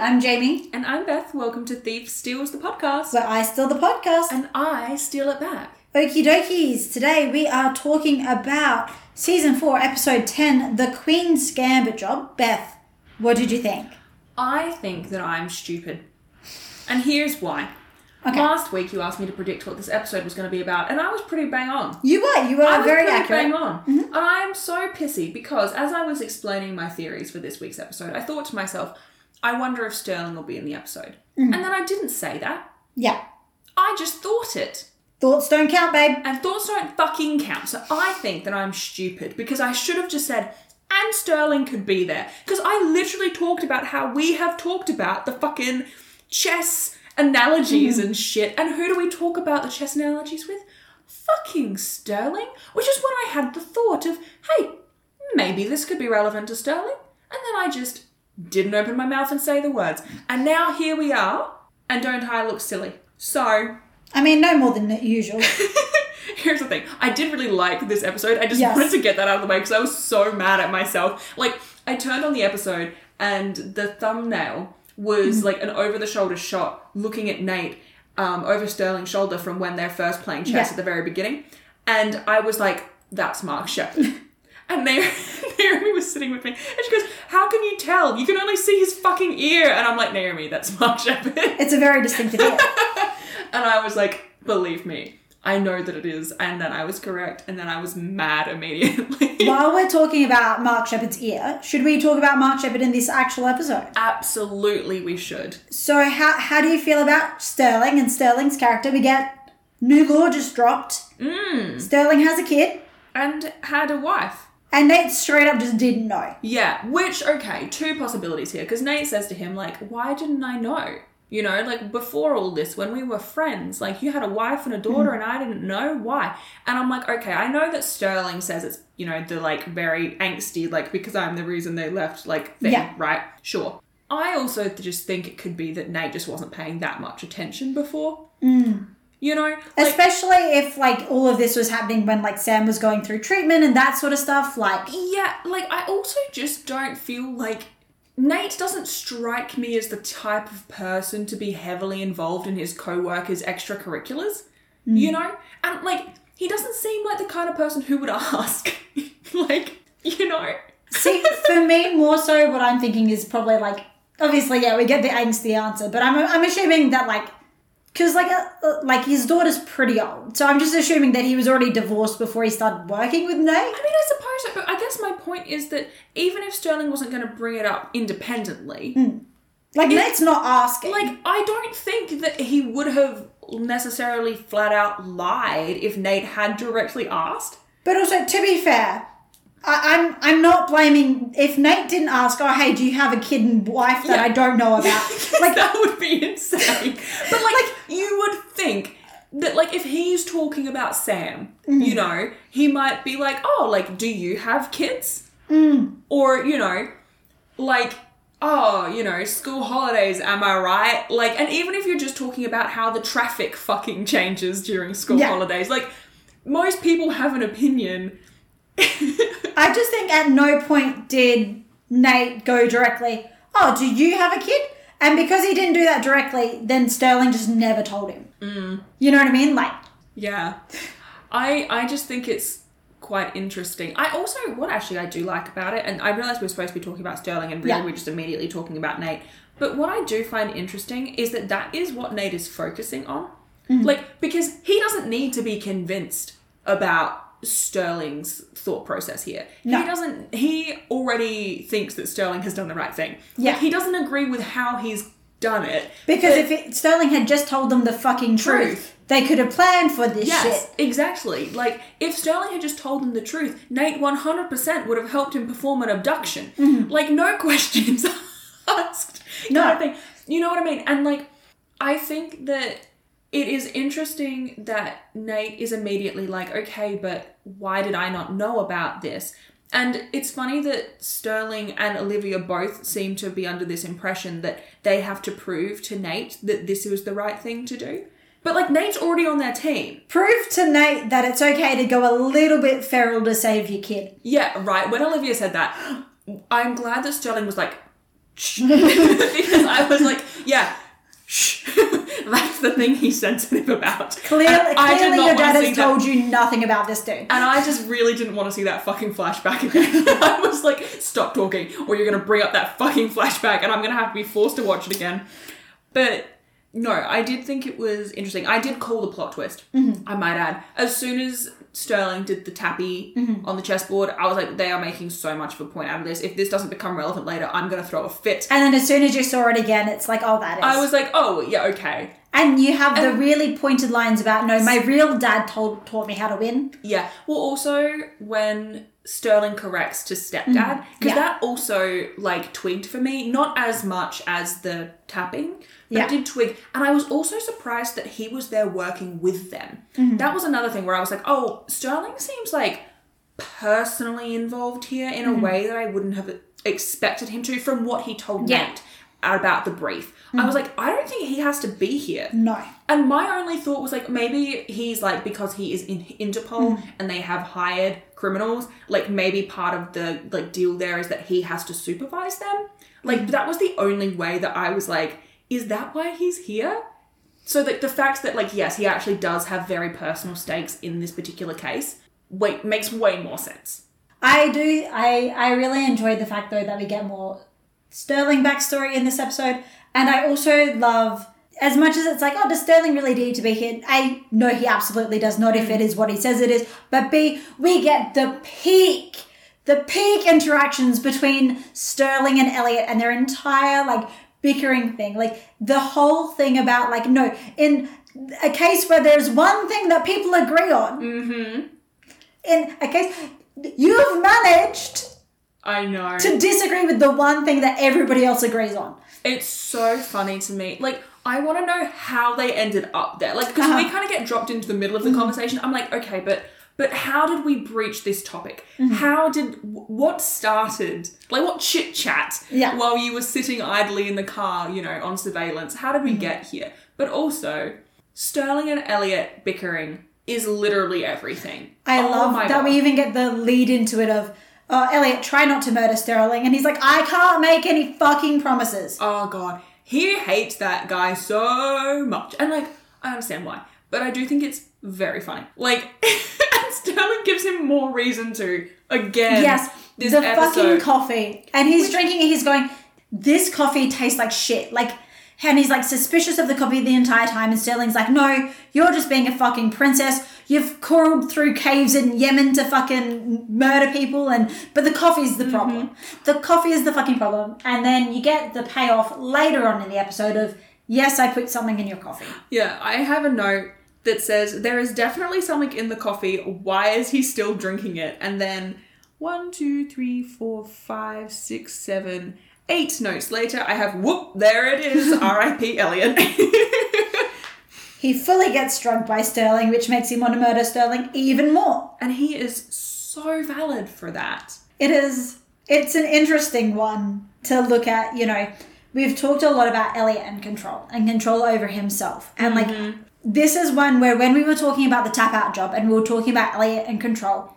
I'm Jamie, And I'm Beth. Welcome to Thief Steals the podcast. where I steal the podcast. And I steal it back. Okie dokies. Today we are talking about season four, episode 10, The Queen's Gambit Job. Beth, what did you think? I think that I'm stupid. And here's why. Okay. Last week you asked me to predict what this episode was going to be about, and I was pretty bang on. You were, you were I was very pretty accurate. bang on. Mm-hmm. And I'm so pissy because as I was explaining my theories for this week's episode, I thought to myself, I wonder if Sterling will be in the episode. Mm-hmm. And then I didn't say that. Yeah. I just thought it. Thoughts don't count, babe. And thoughts don't fucking count. So I think that I'm stupid because I should have just said, and Sterling could be there. Because I literally talked about how we have talked about the fucking chess analogies and shit. And who do we talk about the chess analogies with? Fucking Sterling. Which is when I had the thought of, hey, maybe this could be relevant to Sterling. And then I just didn't open my mouth and say the words. And now here we are. And don't I look silly? So I mean, no more than usual. Here's the thing. I did really like this episode. I just Yes. wanted to get that out of the way because I was so mad at myself. Like, I turned on the episode and the thumbnail was like an over the shoulder shot looking at Nate um, over Sterling's shoulder from when they're first playing chess Yeah. at the very beginning. And I was like, that's Mark Sheppard. And Naomi, Naomi was sitting with me, and she goes, "How can you tell? You can only see his fucking ear." And I'm like, "Naomi, that's Mark Sheppard." it's a very distinctive ear. And I was like, believe me, I know that it is. And then I was correct. And then I was mad immediately. While we're talking about Mark Sheppard's ear, should we talk about Mark Sheppard in this actual episode? Absolutely, we should. So, how, how do you feel about Sterling and Sterling's character? We get new lore just dropped. Mm. Sterling has a kid, And had a wife. And Nate straight up just didn't know. Yeah, which, okay, two possibilities here. Because Nate says to him, like, why didn't I know? You know, like before all this, when we were friends, like you had a wife and a daughter hmm. and I didn't know why. And I'm like, okay, I know that Sterling says it's, you know, the like very angsty, like because I'm the reason they left, like thing, Yeah. right? Sure. I also just think it could be that Nate just wasn't paying that much attention before. Hmm. You know, like, Especially if like all of this was happening when like Sam was going through treatment and that sort of stuff. Like, Yeah, like I also just don't feel like Nate doesn't strike me as the type of person to be heavily involved in his co-workers' extracurriculars. Hmm. You know? And like he doesn't seem like the kind of person who would ask. like, you know. see, for me, more so, what I'm thinking is probably like, obviously, yeah, we get the angsty answer, but I'm I'm assuming that like. Because like uh, like his daughter's pretty old, so I'm just assuming that he was already divorced before he started working with Nate. I mean, I suppose but I guess my point is that even if Sterling wasn't going to bring it up independently, Like Nate's not asking. like I don't think that he would have necessarily flat out lied if Nate had directly asked. But also, to be fair, I, I'm I'm not blaming if Nate didn't ask. Oh, hey, do you have a kid and wife that Yeah. I don't know about? like that would be insane. But like, you would think that like if he's talking about Sam, mm-hmm. you know, he might be like, "Oh, like do you have kids?" Mm. Or, you know, like Oh, you know, school holidays, am I right? Like, and even if you're just talking about how the traffic fucking changes during school Yeah. holidays, like, most people have an opinion. I just think at no point did Nate go directly. Oh, do you have a kid? And because he didn't do that directly, then Sterling just never told him. Mm. You know what I mean? Like, Yeah. I I just think it's quite interesting. I also what actually I do like about it, and I realize we're supposed to be talking about Sterling and really Yeah. we're just immediately talking about Nate. But what I do find interesting is that that is what Nate is focusing on. Like because he doesn't need to be convinced about Sterling's thought process here. No. He doesn't he already thinks that Sterling has done the right thing. Yeah. Like, he doesn't agree with how he's done it. because if it, Sterling had just told them the fucking truth, Truth. they could have planned for this Yes, shit. exactly. Like if Sterling had just told them the truth, Nate one hundred percent would have helped him perform an abduction. Mm-hmm. Like no questions asked. No. kind of thing. You know what I mean? And like, I think that it is interesting that Nate is immediately like, okay, but why did I not know about this? And it's funny that Sterling and Olivia both seem to be under this impression that they have to prove to Nate that this was the right thing to do. But like Nate's already on their team. Prove to Nate that it's okay to go a little bit feral to save your kid. Yeah, right. When Olivia said that, I'm glad that Sterling was like, shh. because I was like, yeah, shh. That's the thing he's sensitive about. Clearly, clearly your dad has that- told you nothing about this dude. and I just really didn't want to see that fucking flashback again. I was like, stop talking, or you're gonna bring up that fucking flashback, and I'm gonna have to be forced to watch it again. But no, I did think it was interesting. I did call the plot twist, mm-hmm. I might add. As soon as Sterling did the tappy mm-hmm. on the chessboard, I was like, they are making so much of a point out of this. If this doesn't become relevant later, I'm gonna throw a fit. And then as soon as you saw it again, it's like, oh, that is. I was like, oh, yeah, okay. and you have the really pointed lines about, no, my real dad told taught me how to win. Yeah. Well, also when Sterling corrects to stepdad, mm-hmm. because yeah. that also like twigged for me, not as much as the tapping, but Yeah. did twig. And I was also surprised that he was there working with them. Mm-hmm. That was another thing where I was like, oh, Sterling seems like personally involved here in a mm-hmm. way that I wouldn't have expected him to from what he told Yeah. Nate about the brief. I was mm-hmm. like, I don't think he has to be here. No. And my only thought was like maybe he's like because he is in Interpol and they have hired criminals, like maybe part of the like deal there is that he has to supervise them. Like that was the only way that I was like, is that why he's here? So that the fact that like yes, he actually does have very personal stakes in this particular case, wait makes way more sense. I do. I I really enjoyed the fact though that we get more Sterling backstory in this episode, and I also love as much as it's like, oh, does Sterling really need to be here? A, no, he absolutely does not. If mm. it is what he says it is, but B, we get the peak, the peak interactions between Sterling and Elliot and their entire like bickering thing, like the whole thing about like no in a case where there's one thing that people agree on. Mm-hmm. In a case, you've managed I know. to disagree with the one thing that everybody else agrees on. It's so funny to me. Like, I want to know how they ended up there. Like, because we Uh-huh. Mm-hmm. kind of get dropped into the middle of the conversation. I'm like, okay, but but how did we breach this topic? Mm-hmm. How did what started? Like, what chit chat? Yeah. While you were sitting idly in the car, you know, on surveillance. How did we Mm-hmm. get here? But also, Sterling and Elliot bickering is literally everything. I Oh love my that God. we even get the lead into it of, oh, Elliot, try not to murder Sterling. And he's like, I can't make any fucking promises. Oh god, he hates that guy so much, and like I understand why, but I do think it's very funny. Like, and Sterling gives him more reason to again. yes, this the episode. fucking coffee. And he's drinking it, he's going, this coffee tastes like shit. Like, and he's like suspicious of the coffee the entire time. And Sterling's like, no, you're just being a fucking princess. You've crawled through caves in Yemen to fucking murder people. And but the coffee's the mm-hmm. problem. The coffee is the fucking problem. And then you get the payoff later on in the episode of, yes, I put something in your coffee. Yeah, I have a note that says there is definitely something in the coffee. Why is he still drinking it? And then one, two, three, four, five, six, seven, eight notes later, I have whoop, there it is. R.I.P. Elliot. He fully gets drugged by Sterling, which makes him want to murder Sterling even more. and he is so valid for that. It is it's an interesting one to look at, you know. We've talked a lot about Elliot and control and control over himself. And like mm-hmm. This is one where when we were talking about the tap out job and we were talking about Elliot and control,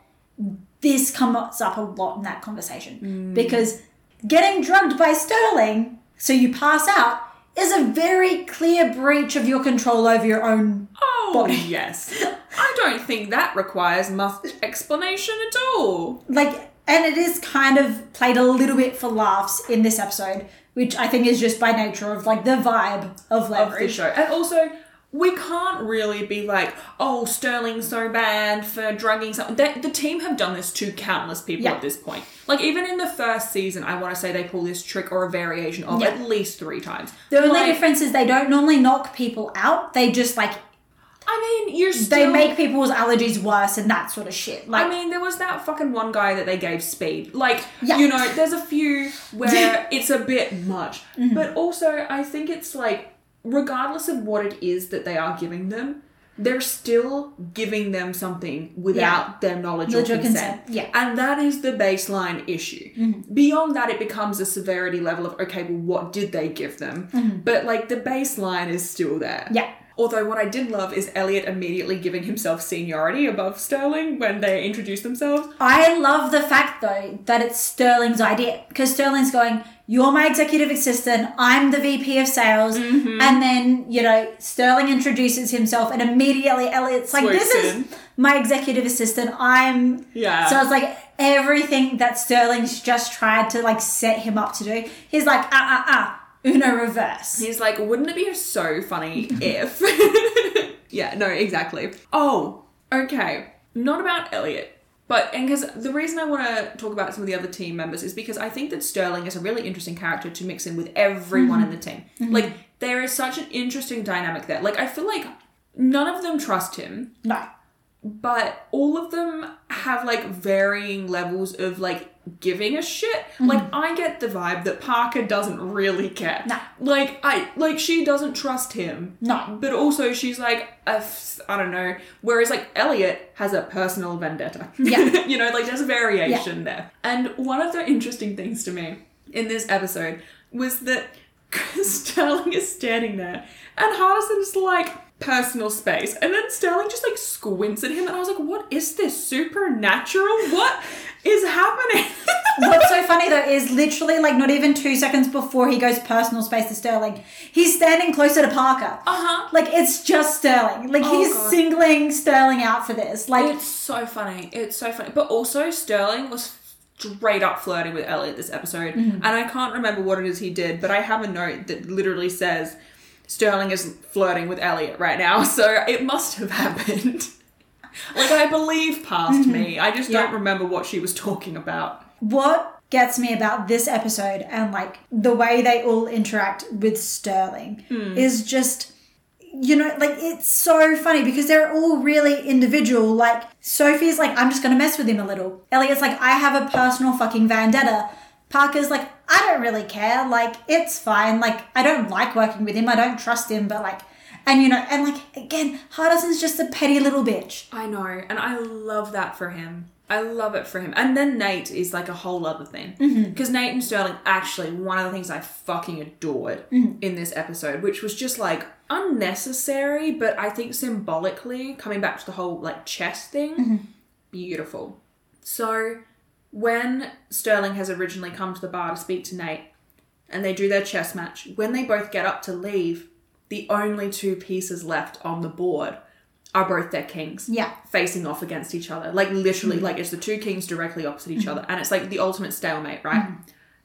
this comes up a lot in that conversation. Mm. Because getting drugged by Sterling so you pass out is a very clear breach of your control over your own Oh, body. yes. I don't think that requires much explanation at all. like and it is kind of played a little bit for laughs in this episode which i think is just by nature of like the vibe of Of the show. And also, we can't really be like, oh, Sterling's so bad for drugging someone. They, the team have done this to countless people Yeah. at this point. Like, even in the first season, I want to say they pull this trick or a variation of Yeah. at least three times. the only Like, difference is they don't normally knock people out they just like I mean, you're still. they make people's allergies worse and that sort of shit like I mean, there was that fucking one guy that they gave speed. Like, Yeah. you know, there's a few where it's a bit much. Mm-hmm. But also, I think it's like, regardless of what it is that they are giving them, they're still giving them something without their knowledge or Knowledge or consent. consent, yeah. Mm-hmm. And that is the baseline issue. Beyond that, it becomes a severity level of, okay, well, what did they give them? But like, the baseline is still there. Mm-hmm. yeah Although what I did love is Elliot immediately giving himself seniority above Sterling when they introduce themselves. i love the fact though that it's sterling's idea because sterling's going you're my executive assistant, I'm the VP of sales. Mm-hmm. And then, you know, Sterling introduces himself and immediately Elliot's like, this Swoops is my executive assistant. I'm. Yeah. So it's like everything that Sterling's just tried to like set him up to do. He's like, ah, ah, ah, Uno reverse. He's like, wouldn't it be so funny if? yeah, no, exactly. Oh, okay. Not about Elliot. But, and because the reason I want to talk about some of the other team members is because I think that Sterling is a really interesting character to mix in with everyone in the mm-hmm. team. Mm-hmm. Like, there is such an interesting dynamic there. Like, I feel like none of them trust him, No. but all of them have like varying levels of like giving a shit. Mm-hmm. Like I get the vibe that Parker doesn't really care. No. Like I like she doesn't trust him. No. But also she's like a f- I don't know. Whereas like Elliot has a personal vendetta. Yeah. you know, like there's a variation there. And one of the interesting things to me in this episode was that Sterling is standing there and Hardison's like personal space. And then Sterling just like squints at him and I was like, what is this? Supernatural? What is happening? What's so funny though is literally like not even two seconds before he goes personal space to Sterling, he's standing closer to Parker. Uh-huh. Like it's just Sterling. Like Oh, he's God. singling Sterling out for this. Like It's so funny. It's so funny. But also, Sterling was straight up flirting with Elliot this episode. And I can't remember what it is he did, but I have a note that literally says Sterling is flirting with Elliot right now. So it must have happened. like, I believe past me. I just don't remember what she was talking about. what gets me about this episode and like the way they all interact with Sterling Hmm. is just you know like it's so funny because they're all really individual. Like Sophie's like I'm just to mess with him a little. Elliot's like I have a personal fucking vendetta. Parker's like I don't really care. Like it's fine. Like I don't like working with him. I don't trust him but like and you know and like again Hardison's just a petty little bitch I know, and I love that for him. I love it for him. And then Nate is like a whole other thing. Mm-hmm. Because Nate and Sterling, actually, one of the things I fucking adored mm-hmm. in this episode, which was just like unnecessary, but I think symbolically, coming back to the whole like chess thing, mm-hmm. beautiful. So when Sterling has originally come to the bar to speak to Nate, and they do their chess match, when they both get up to leave, the only two pieces left on the board are both their kings yeah facing off against each other. Like literally, mm-hmm. like it's the two kings directly opposite each mm-hmm. other, and it's like the ultimate stalemate, right? Mm-hmm.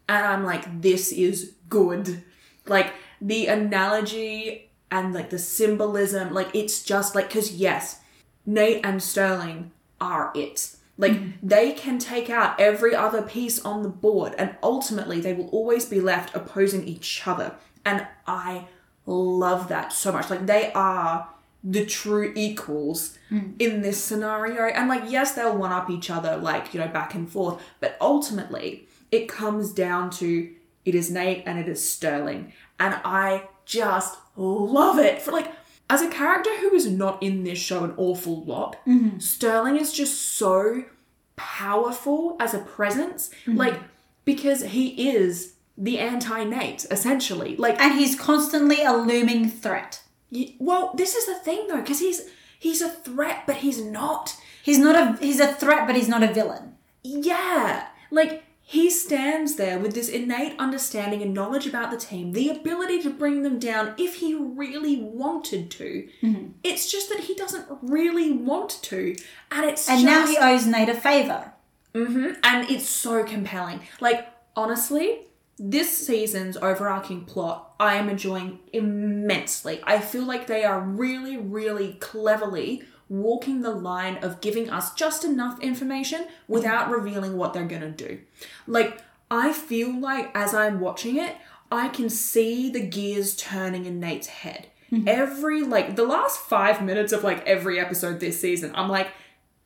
And I'm like, this is good. Like the analogy and like the symbolism, like it's just like because yes, Nate and Sterling are it. Like they can take out every other piece on the board, and ultimately they will always be left opposing each other. And I love that so much. Like they are the true equals hmm. in this scenario. And like, yes, they'll one up each other, like, you know, back and forth. But ultimately, it comes down to it is Nate and it is Sterling. And I just love it. For like, as a character who is not in this show an awful lot, mm-hmm. Sterling is just so powerful as a presence. Mm-hmm. Like, because he is the anti Nate, essentially. Like, and he's constantly a looming threat Y- Well, this is the thing though, because he's he's a threat, but he's not. He's not a he's a threat, but he's not a villain. Yeah, like he stands there with this innate understanding and knowledge about the team, the ability to bring them down if he really wanted to. Mm-hmm. It's just that he doesn't really want to, and it's And just, now he owes Nate a favor. Mm-hmm. and it's so compelling. Like honestly, this season's overarching plot I am enjoying immensely. I feel like they are really, really cleverly walking the line of giving us just enough information without mm-hmm. revealing what they're gonna do. Like, I feel like as I'm watching it, I can see the gears turning in Nate's head. Mm-hmm. Every, like, the last five minutes of like every episode this season, I'm like,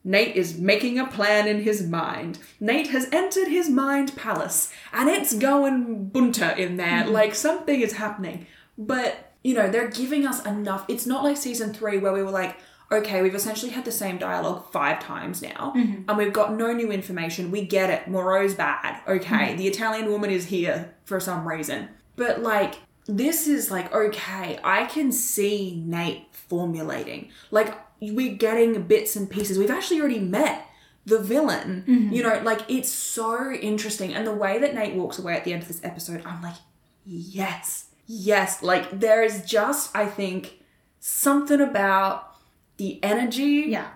Nate is making a plan in his mind. Nate has entered his mind palace, and it's going bunter in there. Hmm. Like something is happening. But, you know, they're giving us enough. It's not like season three where we were like, okay, we've essentially had the same dialogue five times now, mm-hmm. and we've got no new information. We get it. Moreau's bad. Okay, mm-hmm. the Italian woman is here for some reason. But, like, this is like, okay, I can see Nate formulating. Like, we're getting bits and pieces. We've actually already met the villain. Mm-hmm. You know, like it's so interesting. And the way that Nate walks away at the end of this episode, I'm like, yes, yes. Like there is just, I think, something about the energy Yeah.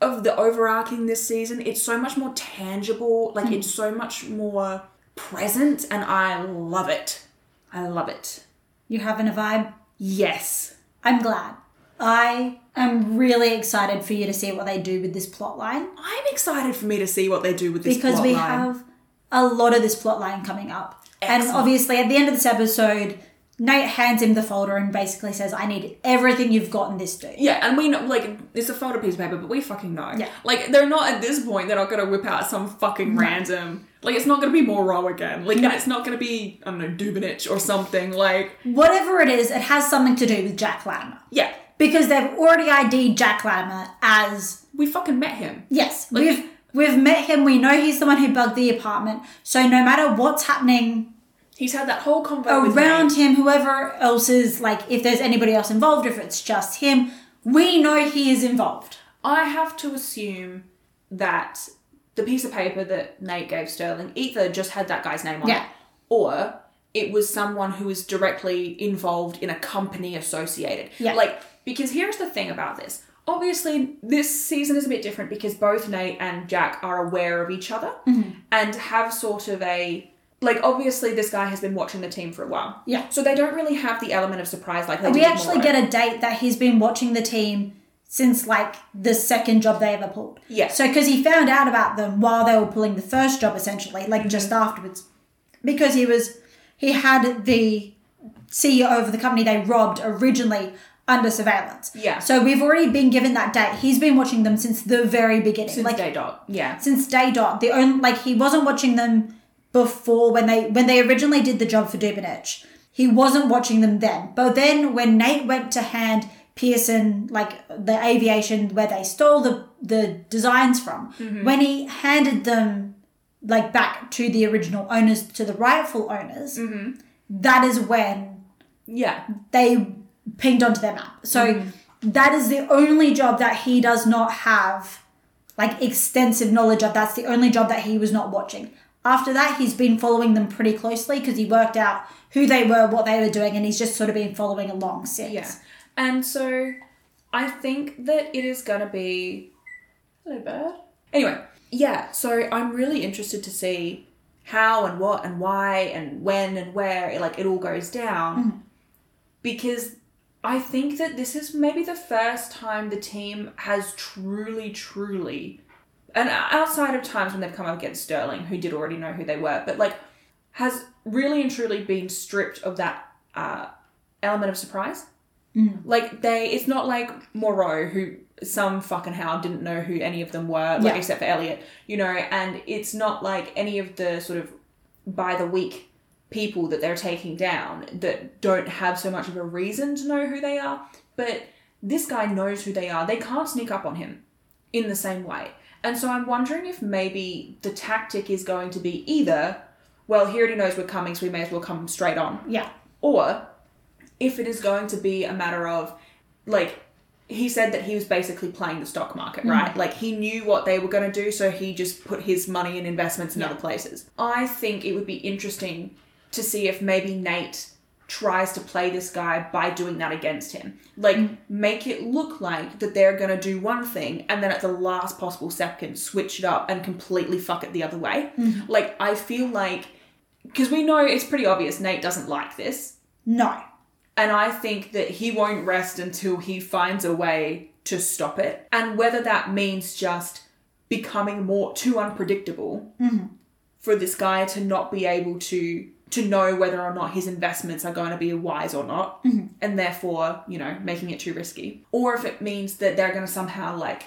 of the overarching this season. It's so much more tangible. Like Mm. it's so much more present, and I love it. I love it. You having a vibe? Yes. I'm glad. I am really excited for you to see what they do with this plot line I'm excited for me to see what they do with this plot. because we line. have a lot of this plot line coming up. And obviously, at the end of this episode, Nate hands him the folder and basically says, I need everything you've got in this dude. Yeah, and we know, like, it's a folded piece of paper, but we fucking know. Yeah. Like, they're not at this point, they're not gonna whip out some fucking random. Like, it's not gonna be Moreau again. Like, and it's not gonna be, I don't know, Dubenich or something. Like, Whatever it is, it has something to do with Jack Latimer. yeah, Because they've already ID'd Jack Latimer as we fucking met him. Yes, we've we've met him. We know he's the one who bugged the apartment. So no matter what's happening He's had that whole convo around him, whoever else is like, if there's anybody else involved, if it's just him, we know he is involved. I have to assume that the piece of paper that Nate gave Sterling either just had that guy's name on Yeah. it, or it was someone who was directly involved in a company associated. Yeah. Like, because here's the thing about this. Obviously, this season is a bit different because both Nate and Jack are aware of each other Mm-hmm. and have sort of a. Like, obviously, this guy has been watching the team for a while. Yeah. So they don't really have the element of surprise like they We actually get a date that he's been watching the team since like the second job they ever pulled. Yeah. So because he found out about them while they were pulling the first job, essentially, like just afterwards, because he was he had the CEO of the company they robbed originally under surveillance. Yeah. So we've already been given that date. He's been watching them since the very beginning. Since like day dot. Yeah. since day dot. The only like he wasn't watching them before when they when they originally did the job for Dubenich. He wasn't watching them then. But then when Nate went to hand Pearson like the aviation where they stole the the designs from, mm-hmm. when he handed them like back to the original owners to the rightful owners, mm-hmm. that is when Yeah. they pinged onto their map. So mm-hmm. that is the only job that he does not have like extensive knowledge of. That's the only job that he was not watching. After that, he's been following them pretty closely because he worked out who they were, what they were doing, and he's just sort of been following along since. Yeah. And so I think that it is going to be. Hello, bird. Anyway, yeah, so I'm really interested to see how and what and why and when and where like it all goes down mm-hmm. because I think that this is maybe the first time the team has truly, truly, and outside of times when they've come up against Sterling, who did already know who they were, but like has really and truly been stripped of that uh, element of surprise. Like they, it's not like Moreau who some fucking how didn't know who any of them were, like Yeah. except for Elliot, you know, and it's not like any of the sort of by the week people that they're taking down that don't have so much of a reason to know who they are. But this guy knows who they are. They can't sneak up on him in the same way. And so I'm wondering if maybe the tactic is going to be either, well, he already knows we're coming, so we may as well come straight on. Yeah. Or if it is going to be a matter of, like, he said that he was basically playing the stock market, mm-hmm. right? Like, he knew what they were going to do, so he just put his money in investments in Yeah. other places. I think it would be interesting to see if maybe Nate tries to play this guy by doing that against him. Like, mm. make it look like that they're going to do one thing and then at the last possible second switch it up and completely fuck it the other way. Mm. Like, I feel like, because we know it's pretty obvious Nate doesn't like this. No. And I think that he won't rest until he finds a way to stop it. And whether that means just becoming more too unpredictable mm-hmm. for this guy to not be able to to know whether or not his investments are going to be wise or not mm-hmm. and therefore you know making it too risky. Or if it means that they're going to somehow like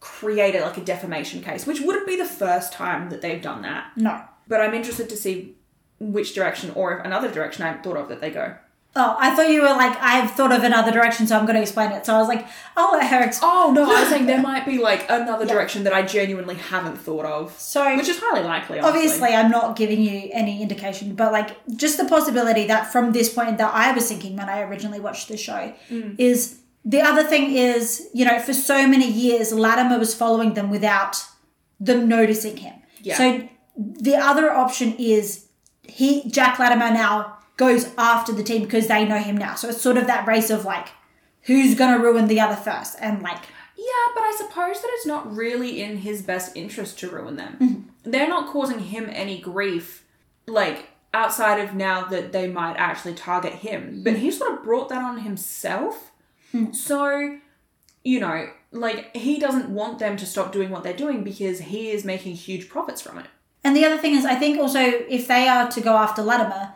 create it like a defamation case which wouldn't be the first time that they've done that. No. but i'm interested to see which direction or if another direction i haven't thought of that they go Oh, I thought you were like, I've thought of another direction, so I'm going to explain it. So I was like, I'll let her explain. Oh no, I was saying there might be like another direction that I genuinely haven't thought of, So which is highly likely. Honestly. obviously i'm not giving you any indication but like just the possibility that from this point that i was thinking when i originally watched the show mm. is the other thing is you know for so many years latimer was following them without them noticing him. Yeah. So the other option is he Jack Latimer now goes after the team because they know him now. So it's sort of that race of like who's gonna ruin the other first and like Yeah, but I suppose that it's not really in his best interest to ruin them. Mm-hmm. They're not causing him any grief, like outside of now that they might actually target him. But he sort of brought that on himself. Hmm. So, you know, like he doesn't want them to stop doing what they're doing because he is making huge profits from it. And the other thing is, I think also if they are to go after Latimer,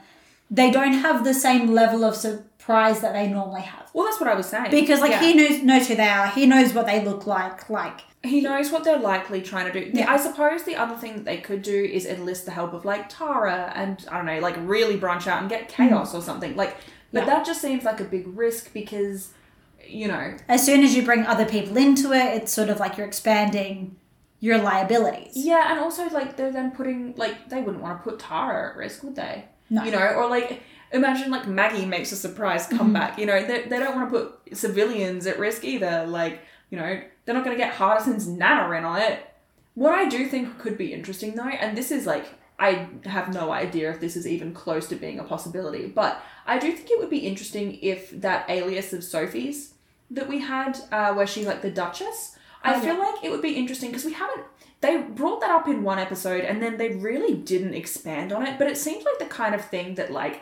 they don't have the same level of surprise that they normally have. Well, that's what I was saying. Because like Yeah. he knows knows who they are, he knows what they look like. Like He knows what they're likely trying to do. Yeah. I suppose the other thing that they could do is enlist the help of like Tara and I don't know, like really branch out and get mm. chaos or something. Like, but. Yeah. that just seems like a big risk because, you know, as soon as you bring other people into it, it's sort of like you're expanding your liabilities. yeah, and also like they're then putting like they wouldn't want to put Tara at risk, would they? No. You know, or like imagine like Maggie makes a surprise Mm-hmm. comeback. You know, they they don't want to put civilians at risk either. Like, you know, they're not going to get Hardison's nana in on it. What I do think could be interesting though, and this is like I have no idea if this is even close to being a possibility, but I do think it would be interesting if that alias of Sophie's that we had, uh, where she's like the Duchess, I Oh, feel like it would be interesting because we haven't. They brought that up in one episode and then they really didn't expand on it, but it seems like the kind of thing that like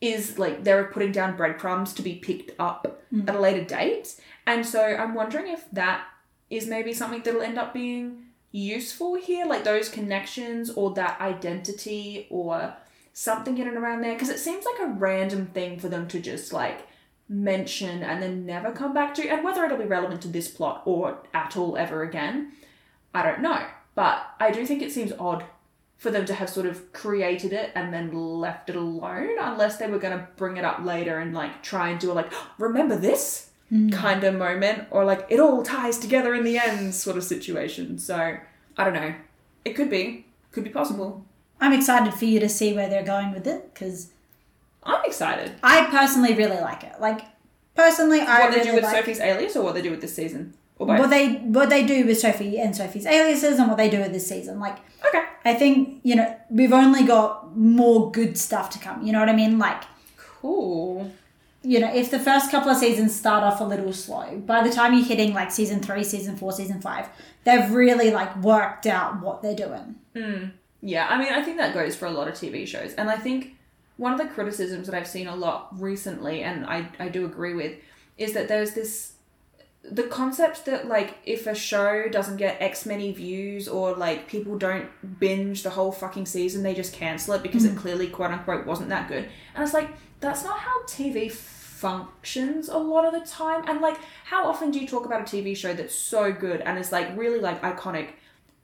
is like they're putting down breadcrumbs to be picked up mm. at a later date. And so I'm wondering if that is maybe something that'll end up being useful here, like those connections or that identity or something in and around there. Because it seems like a random thing for them to just like mention and then never come back to. And whether it'll be relevant to this plot or at all ever again, I don't know. But I do think it seems odd for them to have sort of created it and then left it alone unless they were going to bring it up later and like try and do a like remember this hmm. kind of moment? Or like it all ties together in the end sort of situation. So i don't know. It could be. Could be possible. I'm excited for you to see where they're going with it because i'm excited. I personally really like it. Like personally, I what they really do with like sophie's alias or what they do with this season what they what they do with Sophie and Sophie's aliases and what they do with this season. Like okay I think you know we've only got more good stuff to come. You know what I mean? Like cool you know, if the first couple of seasons start off a little slow, by the time you're hitting like season three, season four, season five, they've really like worked out what they're doing. Hmm. Yeah, I mean, I think that goes for a lot of TV shows. And I think one of the criticisms that I've seen a lot recently, and I, I do agree with, is that there's this the concept that like if a show doesn't get X many views or like people don't binge the whole fucking season, they just cancel it because it mm. clearly quote unquote wasn't that good. And it's like that's not how TV functions a lot of the time. And like how often do you talk about a TV show that's so good and is like really like iconic,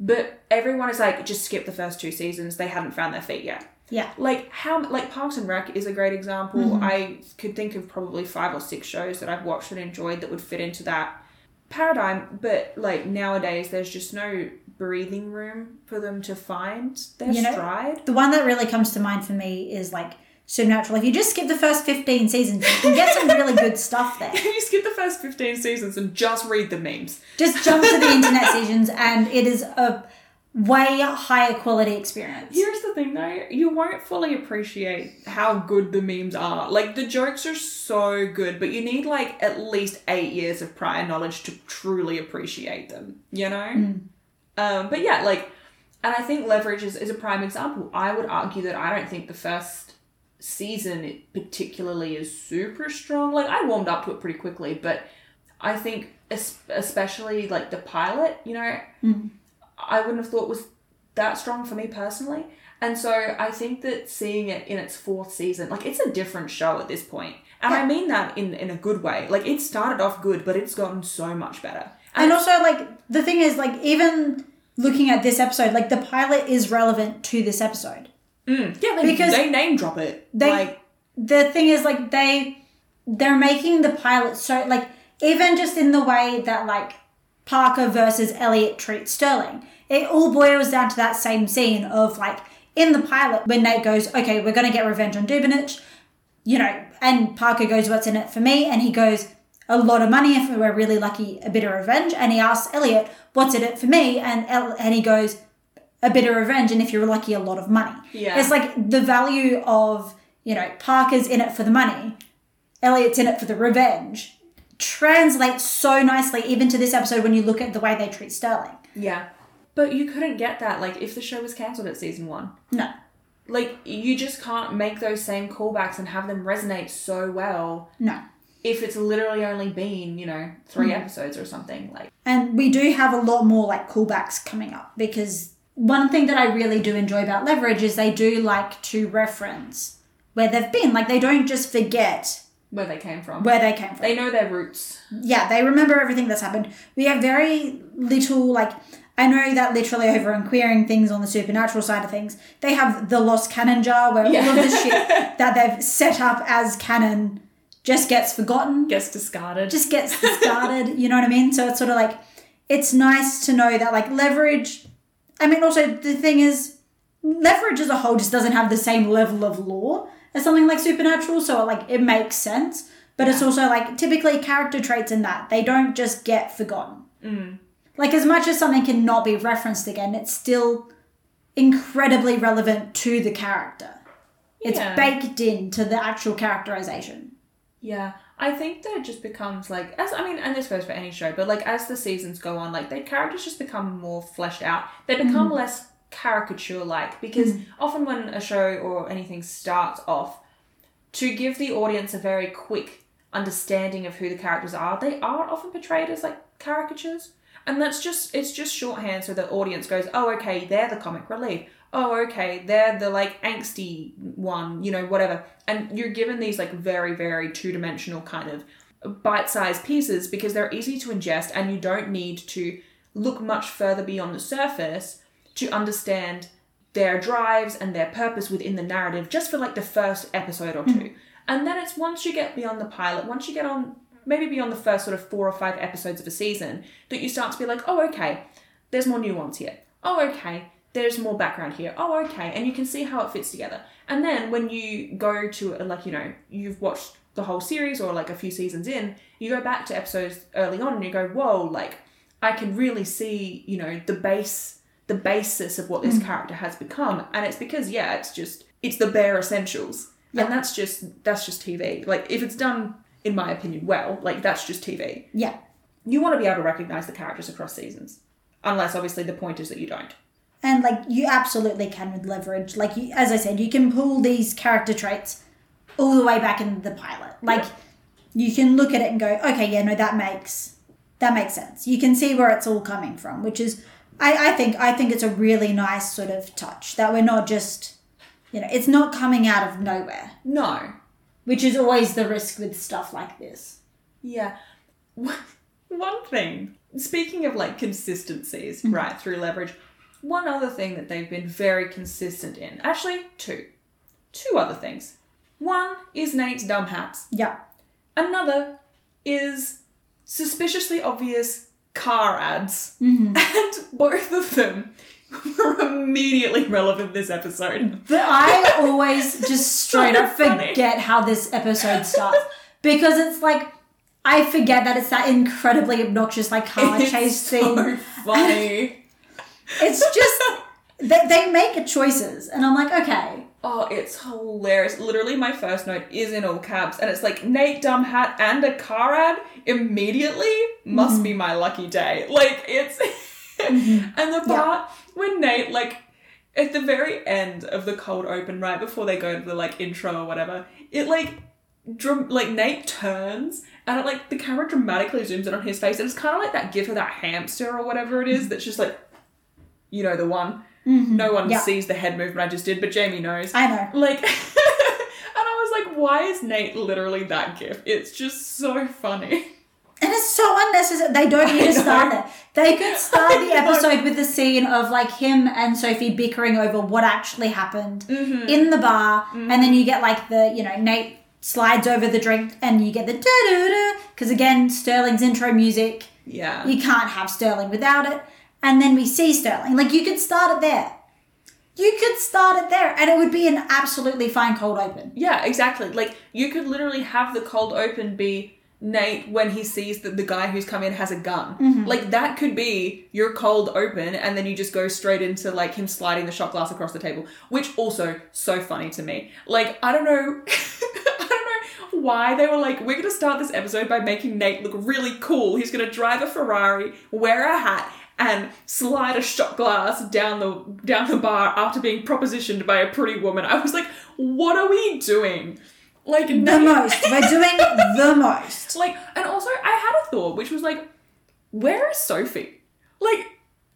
but everyone is like just skip the first two seasons, they hadn't found their feet yet Yeah. like how like Parks and Rec is a great example. Mm-hmm. I could think of probably five or six shows that I've watched and enjoyed that would fit into that paradigm. But like nowadays, there's just no breathing room for them to find their You know- stride. The one that really comes to mind for me is like Supernatural. If you just skip the first 15 seasons, you can get some really good stuff there. you skip the first fifteen seasons and just read the memes. Just jump to the internet seasons, and it is a way higher quality experience. Here's the thing though, you won't fully appreciate how good the memes are. Like the jokes are so good, but you need like at least eight years of prior knowledge to truly appreciate them, you know? Um, but yeah, like, and I think Leverage is, is a prime example. I would argue that I don't think the first season it particularly is super strong. Like, I warmed up to it pretty quickly, but I think especially like the pilot, you know, I wouldn't have thought was that strong for me personally. And so I think that seeing it in its fourth season, like it's a different show at this point. And I mean that in, in a good way. Like it started off good, but it's gotten so much better. And also, like, the thing is, like, even looking at this episode, like, the pilot is relevant to this episode. Mm, yeah, they, Because they name drop it. they- like the thing is like they they're making the pilot so like even just in the way that like Parker versus Elliot treats Sterling, it all boils down to that same scene of like in the pilot when Nate goes, okay, we're gonna get revenge on Dubenich, you know, and Parker goes, what's in it for me? And he goes, a lot of money. If we're really lucky, a bit of revenge. And he asks Elliot, "What's in it for me?" And El- and he goes, "A bit of revenge." And if you're lucky, a lot of money. Yeah. It's like the value of you know Parker's in it for the money, Elliot's in it for the revenge. Translates so nicely even to this episode when you look at the way they treat Sterling. Yeah. But you couldn't get that, like, if the show was cancelled at season one. No. Like, you just can't make those same callbacks and have them resonate so well No. if it's literally only been, you know, 3 mm. episodes or something. Like, And we do have a lot more like callbacks coming up because one thing that I really do enjoy about Leverage is they do like to reference where they've been. Like they don't just forget where they came from. where they came from. They know their roots. yeah, they remember everything that's happened. We have very little like I know that literally over on queering things on the supernatural side of things, they have the lost canon jar where all of the shit that they've set up as canon just gets forgotten Gets discarded. just gets discarded. you know what I mean? So it's sort of like it's nice to know that like leverage. I mean, also the thing is, leverage as a whole just doesn't have the same level of lore as something like supernatural. So like it makes sense, but it's also like typically character traits in that they don't just get forgotten. Mm. Like as much as something cannot be referenced again, it's still incredibly relevant to the character. It's Yeah. baked into the actual characterization. Yeah, I think that it just becomes like as I mean, and this goes for any show, but like as the seasons go on, like their characters just become more fleshed out. They mm-hmm. become less caricature like because mm. often when a show or anything starts off, to give the audience a very quick understanding of who the characters are, they are often portrayed as like caricatures. And that's just it's just shorthand so the audience goes, Oh, okay, they're the comic relief. Oh, okay, they're the like angsty one, you know, whatever. And you're given these like very, very two dimensional kind of bite sized pieces because they're easy to ingest and you don't need to look much further beyond the surface to understand their drives and their purpose within the narrative just for like the first episode or 2 hmm. And then it's once you get beyond the pilot, once you get on maybe beyond the first sort of four or five episodes of a season, that you start to be like, oh, okay, there's more nuance here. Oh, okay, there's more background here. Oh, okay, and you can see how it fits together. And then when you go to uh, like you know you've watched the whole series or like a few seasons in, you go back to episodes early on and you go, whoa, like I can really see you know the base the basis of what this mm. character has become and it's because yeah it's just it's the bare essentials and that's just that's just tv like if it's done in my opinion well like that's just tv Yeah. you want to be able to recognize the characters across seasons unless obviously the point is that you don't And like you absolutely can with leverage. Like you, as I said, you can pull these character traits all the way back in the pilot. Like you can look at it and go, okay, yeah, no, that makes that makes sense. You can see where it's all coming from, which is, I, I think, I think it's a really nice sort of touch that we're not just, you know, it's not coming out of nowhere, no which is always the risk with stuff like this. Yeah. One thing, speaking of like consistencies, mm-hmm. right, through leverage, one other thing that they've been very consistent in, actually, two. Two other things. One is Nate's dumb hats, Yeah. another is suspiciously obvious car ads. Mm-hmm. And both of them were immediately relevant this episode. But I always just straight up funny. forget how this episode starts because it's like I forget that it's that incredibly obnoxious like car It's chase so thing. funny. It's just they, they make choices, and I'm like, okay, Oh, it's hilarious. Literally, my first note is in all caps, and it's like Nate dumb hat and a car ad immediately must mm-hmm. be my lucky day. Like it's, Mm-hmm. and the part when Nate like at the very end of the cold open, right before they go to the like intro or whatever, it like. Dram- like Nate turns and it like the camera dramatically zooms in on his face and it's kind of like that gif of that hamster or whatever it is mm-hmm. that's just like you know the one mm-hmm. no one Yeah. sees the head movement I just did but Jamie knows I know. like, and I was like, why is Nate literally that gif? It's just so funny. And it's so unnecessary. They don't need to start there. They could start the episode with the scene of like him and Sophie bickering over what actually happened Mm-hmm. in the bar, and then you get like the you know Nate slides over the drink, and you get the da da da because again Sterling's intro music. Yeah. You can't have Sterling without it, and then we see Sterling. Like you could start it there. You could start it there, and it would be an absolutely fine cold open. Yeah, exactly. Like, you could literally have the cold open be Nate when he sees that the guy who's come in has a gun. Mm-hmm. Like that could be your cold open and then you just go straight into like him sliding the shot glass across the table, which also so funny to me. Like I don't know I don't know why they were like we're going to start this episode by making Nate look really cool. He's going to drive a Ferrari, wear a hat and slide a shot glass down the down the bar after being propositioned by a pretty woman. I was like, what are we doing? Like The most. We're doing the most. like, and also I had a thought, which was like, where is Sophie? Like,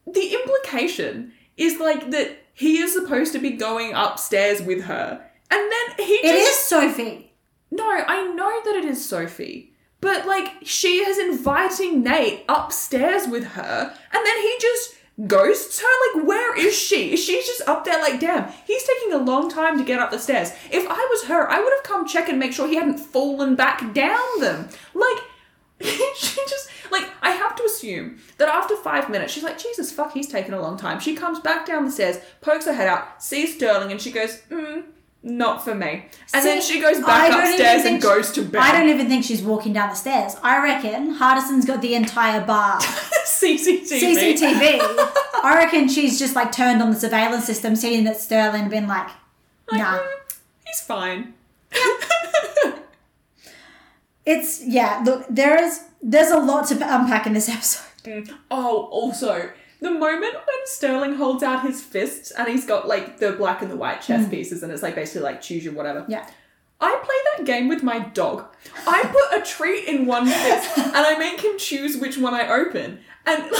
the implication is like that he is supposed to be going upstairs with her, and then he It just is Sophie. no, I know that it is Sophie, but like she is inviting Nate upstairs with her, and then he just ghosts her. Like, where is she? She's just up there. Like, damn, he's taking a long time to get up the stairs. If I was her, I would have come check and make sure he hadn't fallen back down them. Like, she just like I have to assume that after five minutes, she's like, Jesus fuck, he's taken a long time. She comes back down the stairs, pokes her head out, sees Sterling, and she goes, mm, not for me. And then she goes back upstairs and goes to bed. I don't even think she's walking down the stairs. I reckon Hardison's got the entire bar. CCTV. CCTV. I reckon she's just like turned on the surveillance system, seeing that Sterling been like, nah. mm, he's fine. It's yeah, look, there is there's a lot to unpack in this episode. oh, also, the moment when Sterling holds out his fists and he's got like the black and the white chess hmm. pieces and it's like basically like choose your whatever. Yeah. I play that game with my dog. I put a treat in one fist and I make him choose which one I open. And, like,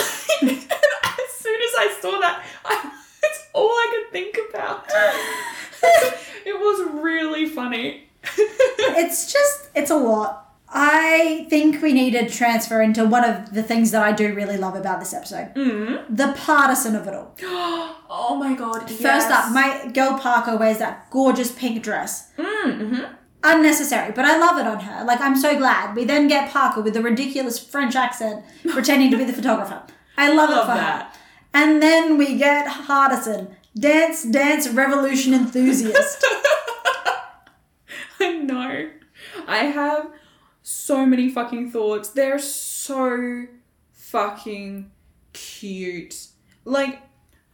as soon as I saw that, I, it's all I could think about. it was really funny. It's just it's a lot. I think we need to transfer into one of the things that I do really love about this episode. Mm. The partisan of it all. oh my god. First up, my girl Parker wears that gorgeous pink dress. Mm-hmm. Unnecessary, but I love it on her. Like, I'm so glad. We then get Parker with a ridiculous French accent pretending to be the photographer. I love, Love it for that. her. And then we get Hardison, dance, dance, revolution enthusiast. I know. I have so many fucking thoughts. They're so fucking cute. Like,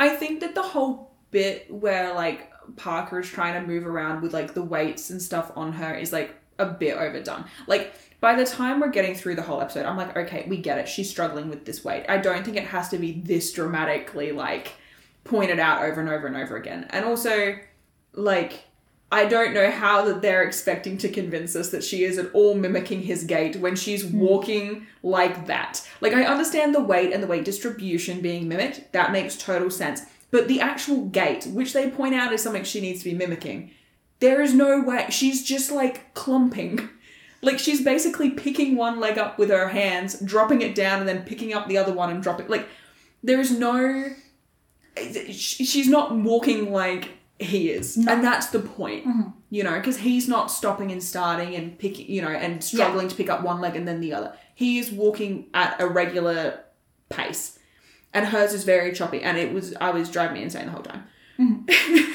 I think that the whole bit where like Parker is trying to move around with like the weights and stuff on her is like a bit overdone. Like, by the time we're getting through the whole episode, I'm like, okay, we get it. She's struggling with this weight. I don't think it has to be this dramatically like pointed out over and over and over again. And also, like, I don't know how that they're expecting to convince us that she is at all mimicking his gait when she's hmm. walking like that. Like, I understand the weight and the weight distribution being mimicked. That makes total sense. But the actual gait, which they point out is something she needs to be mimicking, there is no way. She's just like clumping. Like, she's basically picking one leg up with her hands, dropping it down, and then picking up the other one and dropping. Like, there is no. Eh, she's not walking like he is, and that's the point, mm-hmm. you know, because he's not stopping and starting and picking, you know, and struggling to pick up one leg and then the other. He is walking at a regular pace, and hers is very choppy, and it was I was driving me insane the whole time. Mm-hmm.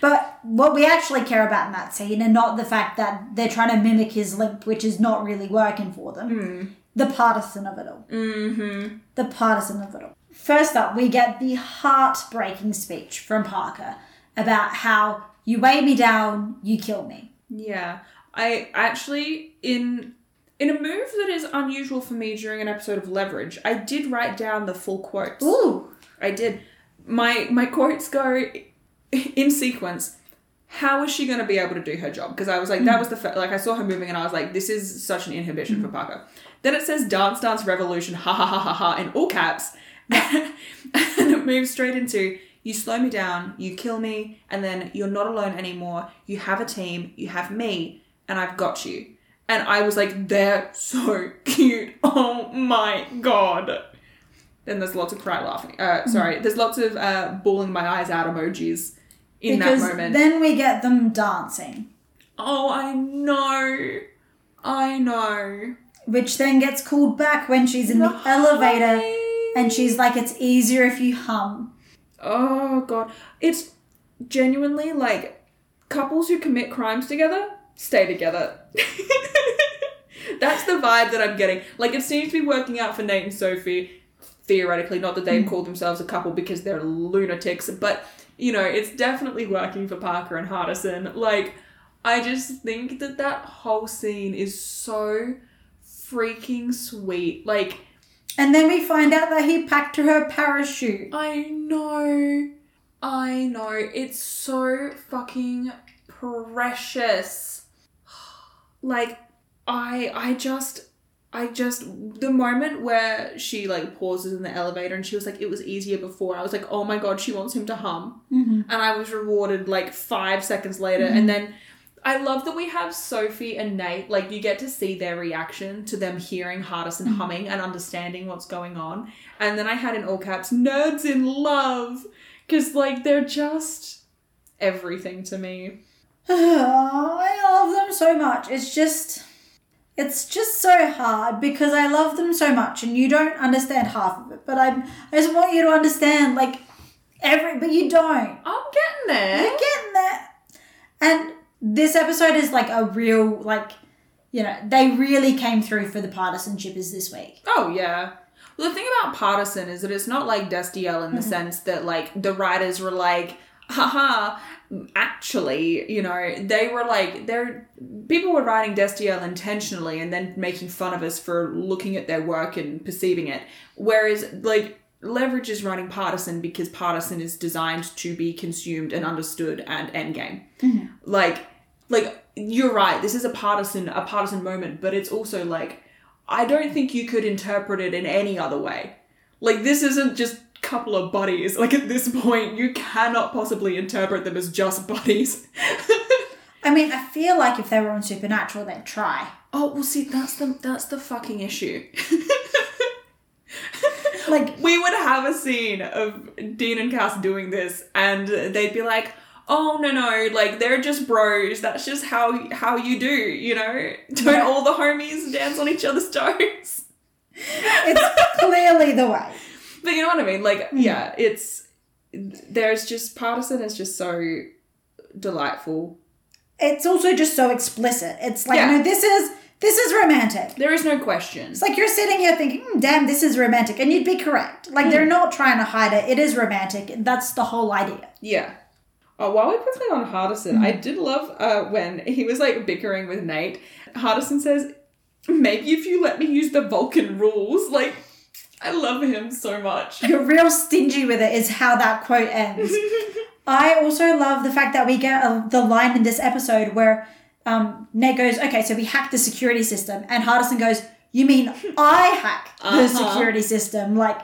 But what we actually care about in that scene, and not the fact that they're trying to mimic his limp, which is not really working for them, hmm. the partisan of it all. Mm-hmm. The partisan of it all. First up, we get the heartbreaking speech from Parker about how you weigh me down, you kill me. Yeah, I actually in in a move that is unusual for me during an episode of Leverage, I did write down the full quotes. Ooh. I did. My my quotes go in sequence. How is she going to be able to do her job? Because I was like, that mm. was the fir- like I saw her moving, and I was like, this is such an inhibition mm. for Parker. Then it says "Dance Dance Revolution," ha ha ha ha ha, in all caps, and it moves straight into you slow me down, you kill me, and then you're not alone anymore. You have a team, you have me, and I've got you. And I was like, they're so cute. Oh my god. Then there's lots of cry laughing. Uh, sorry, there's lots of uh, bawling my eyes out emojis in because that moment. then we get them dancing, oh, I know. I know. which then gets called back when she's in the, The elevator and she's like, it's easier if you hum. Oh god. It's genuinely like couples who commit crimes together stay together. That's the vibe that I'm getting. Like it seems to be working out for Nate and Sophie. Theoretically, not that they've hmm. called themselves a couple because they're lunatics, but you know, it's definitely working for Parker and Hardison. Like, I just think that that whole scene is so freaking sweet. Like, And then we find out that he packed her parachute. I know. I know. It's so fucking precious. Like I I just I just the moment where she like pauses in the elevator and she was like it was easier before. I was like, "Oh my god, she wants him to hum." Mm-hmm. And I was rewarded like 5 seconds later and then I love that we have Sophie and Nate. Like, you get to see their reaction to them hearing Hardison mm-hmm. humming and understanding what's going on. And then I had in all caps, nerds in love. Because, like, they're just everything to me. I love them so much. It's just, it's just so hard because I love them so much, and you don't understand half of it. But I'm, I just want you to understand, like every, but you don't. I'm getting there. You're getting there. And this episode is like a real, like, you know, they really came through for the partisanshippers this week. Oh, yeah. Well, the thing about Partisan is that it's not like Destiel in the mm-hmm. sense that, like, the writers were like, haha, actually, you know, they were like, they're, people were writing Destiel intentionally and then making fun of us for looking at their work and perceiving it. Whereas, like, Leverage is writing Partisan because Partisan is designed to be consumed and understood and endgame. Mm-hmm. Like, like, you're right, this is a partisan, a partisan moment, but it's also like, I don't think you could interpret it in any other way. Like this isn't just couple of buddies. Like at this point, you cannot possibly interpret them as just buddies. I mean, I feel like if they were on Supernatural, they'd try. oh well, see that's the that's the fucking issue. Like, we would have a scene of Dean and Cass doing this, and they'd be like. Oh no no! Like they're just bros. That's just how how you do, you know. Don't Yeah. all the homies dance on each other's toes? it's clearly the way. But you know what I mean? Like, mm. yeah, it's there's just partisan is just so delightful. It's also just so explicit. It's like, Yeah. no, this is this is romantic. There is no question. It's like you're sitting here thinking, hmm, damn, this is romantic. And you'd be correct. Like, they're not trying to hide it. It is romantic. That's the whole idea. Yeah. Oh, while we're quickly on Hardison, I did love uh, when he was like bickering with Nate. Hardison says, "Maybe if you let me use the Vulcan rules." Like, I love him so much. You're real stingy with it, is how that quote ends. I also love the fact that we get uh the line in this episode where um, Nate goes, okay, so we hacked the security system. And Hardison goes, you mean I hack the Uh-huh. security system? Like,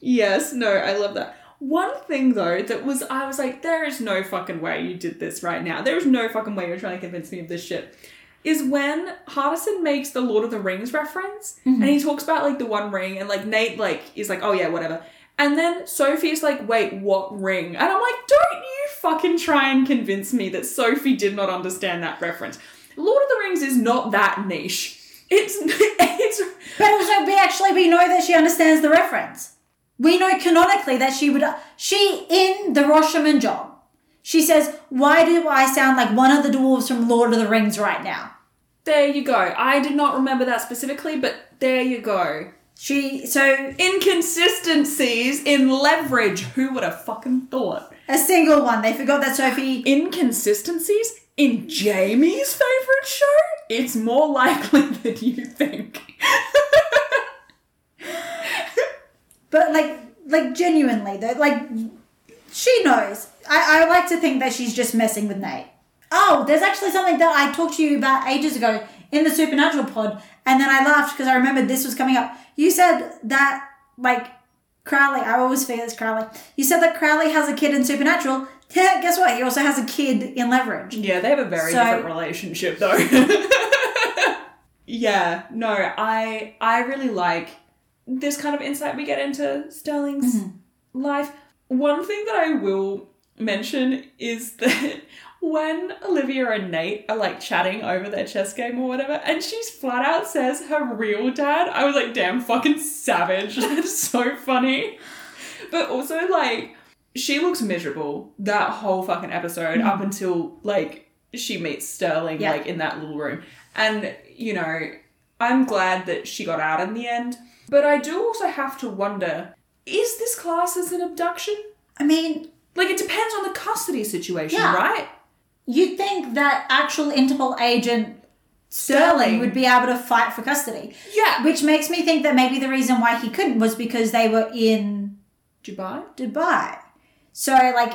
Yes, no, I love that. One thing though that was I was like, there is no fucking way you did this right now. There is no fucking way you're trying to convince me of this shit. Is when Hardison makes the Lord of the Rings reference and he talks about like the one ring and like Nate like is like, oh yeah, whatever. And then Sophie's like, wait, what ring? And I'm like, don't you fucking try and convince me that Sophie did not understand that reference. Lord of the Rings is not that niche. It's it's But also, we actually we know that she understands the reference. We know canonically that she would. She in the Rashomon job. She says, "Why do I sound like one of the dwarves from Lord of the Rings right now?" there you go. I did not remember that specifically, but there you go. She so Inconsistencies in leverage. Who would have fucking thought? A single one. They forgot that Sophie. Inconsistencies in Jamie's favorite show? It's more likely than you think. But like, like genuinely, though, like she knows. I, I like to think that she's just messing with Nate. Oh, there's actually something that I talked to you about ages ago in the Supernatural pod, and then I laughed because I remembered this was coming up. You said that like Crowley. I always forget this Crowley. You said that Crowley has a kid in Supernatural. Yeah, guess what? He also has a kid in Leverage. Yeah, they have a very So- different relationship though. yeah, no, I I really like this kind of insight we get into Sterling's mm-hmm. life. One thing that I will mention is that when Olivia and Nate are like chatting over their chess game or whatever, and she's flat out says her real dad, I was like, damn, fucking savage. That's so funny. But also, like, she looks miserable that whole fucking episode mm. up until like she meets Sterling Yeah. like in that little room. And, you know, I'm glad that she got out in the end. But I do also have to wonder is this class as an abduction? I mean, Like, it depends on the custody situation, Yeah. right? you'd think that actual Interpol agent Sterling Sterling. would be able to fight for custody. Yeah. Which makes me think that maybe the reason why he couldn't was because they were in Dubai? Dubai. So, like,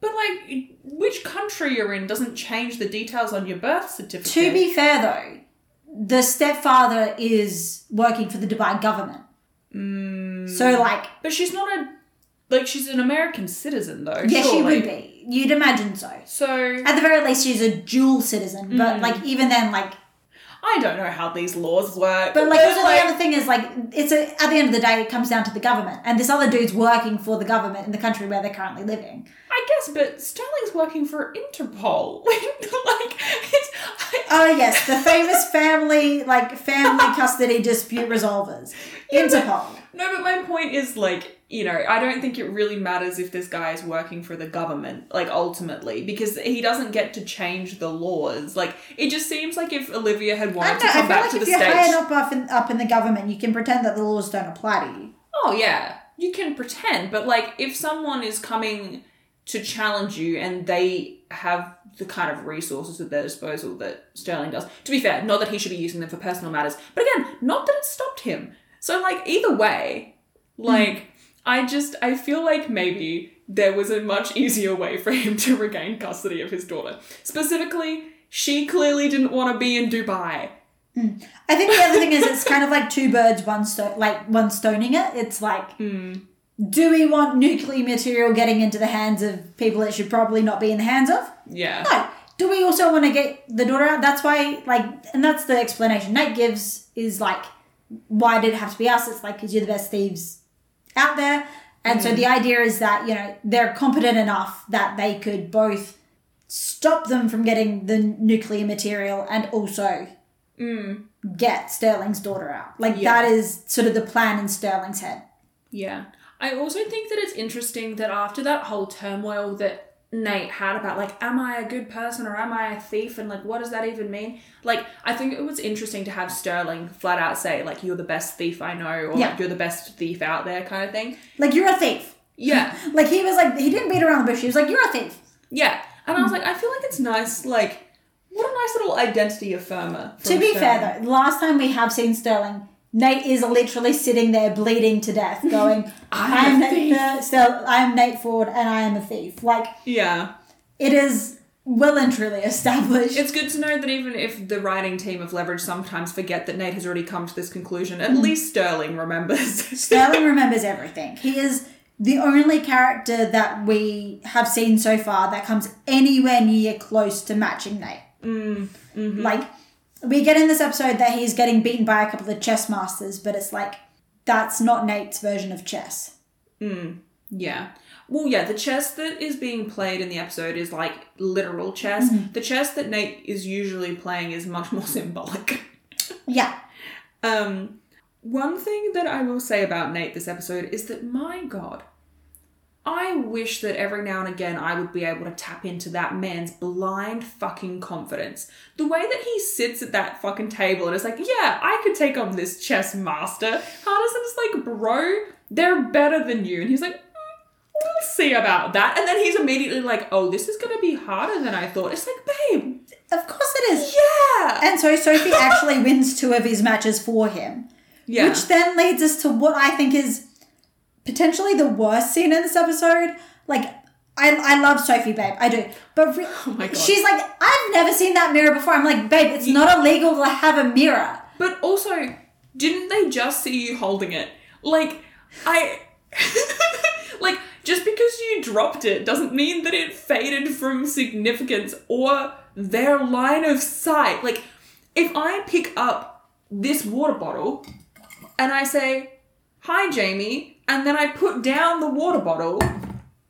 But, like, which country you're in doesn't change the details on your birth certificate. to be fair though, the stepfather is working for the Dubai government. Mm. So, like, But she's not a. Like, she's an American citizen, though. yeah, she would be. You'd imagine so. So, At the very least, she's a dual citizen. But, Mm. like, even then, like, I don't know how these laws work. But like, also like- the other thing is like, it's a, at the end of the day, it comes down to the government, and this other dude's working for the government in the country where they're currently living. I guess, but Sterling's working for Interpol. like, it's. I, Oh yes, the famous family like family custody dispute resolvers, Interpol. no, but my point is, like, you know, I don't think it really matters if this guy is working for the government, like, ultimately, because he doesn't get to change the laws. Like, it just seems like if Olivia had wanted to know. I come back like to if the you're high enough up in, up in the government, you can pretend that the laws don't apply to you. Oh yeah, you can pretend, but like if someone is coming to challenge you and they have the kind of resources at their disposal that Sterling does. To be fair, not that he should be using them for personal matters, but again, not that it stopped him. So like either way, like I just I feel like maybe there was a much easier way for him to regain custody of his daughter. Specifically, she clearly didn't want to be in Dubai. Hmm. I think the other thing is it's kind of like two birds, one stone, like one stoning it. It's like, hmm. do we want nuclear material getting into the hands of people it should probably not be in the hands of? Yeah. No. Do we also want to get the daughter out? That's why, like, and that's the explanation Nate gives is like, why did it have to be us? It's like, because you're the best thieves out there. And so mm. the idea is that, you know, they're competent enough that they could both stop them from getting the nuclear material and also mm. get Sterling's daughter out. Like, Yeah. that is sort of the plan in Sterling's head. Yeah. I also think that it's interesting that after that whole turmoil that Nate had about like, am I a good person or am I a thief? And like, what does that even mean? Like, I think it was interesting to have Sterling flat out say, like, you're the best thief I know, or Yeah. like, you're the best thief out there, kind of thing. Like, you're a thief. Yeah. Like, he was like, he didn't beat around the bush. He was like, you're a thief. Yeah. And I was like, I feel like it's nice, like, what a nice little identity affirmer. To be Sterling. fair, though, last time we have seen Sterling, Nate is literally sitting there bleeding to death, going, I'm Nate, thief." uh, Stel- I'm Nate Ford and I am a thief." Like Yeah. it is well and truly established. It's good to know that even if the writing team of Leverage sometimes forget that Nate has already come to this conclusion, Mm. at least Sterling remembers. Sterling remembers everything. He is the only character that we have seen so far that comes anywhere near close to matching Nate. Mm, mm-hmm. Like we get in this episode that he's getting beaten by a couple of chess masters, but it's like that's not Nate's version of chess. Yeah. Well, yeah, the chess that is being played in the episode is like literal chess. Mm-hmm. The chess that Nate is usually playing is much more symbolic. Yeah. Um, one thing that I will say about Nate this episode is that my god, I wish that every now and again I would be able to tap into that man's blind fucking confidence. The way that he sits at that fucking table and is like, yeah, I could take on this chess master. Hardison's like, bro, they're better than you. And he's like, "Mm, we'll see about that. And then he's immediately like, oh, this is gonna be harder than I thought. It's like, babe, Of course it is. yeah. And so Sophie actually wins two of his matches for him. Yeah. Which then leads us to what I think is potentially the worst scene in this episode. Like, I, I love Sophie, babe. I do. But re- Oh my God. she's like, I've never seen that mirror before. I'm like, babe, it's not illegal to have a mirror. But also, didn't they just see you holding it? Like, I. like, just because you dropped it doesn't mean that it faded from significance or their line of sight. Like, if I pick up this water bottle and I say, Hi, Jamie, and then I put down the water bottle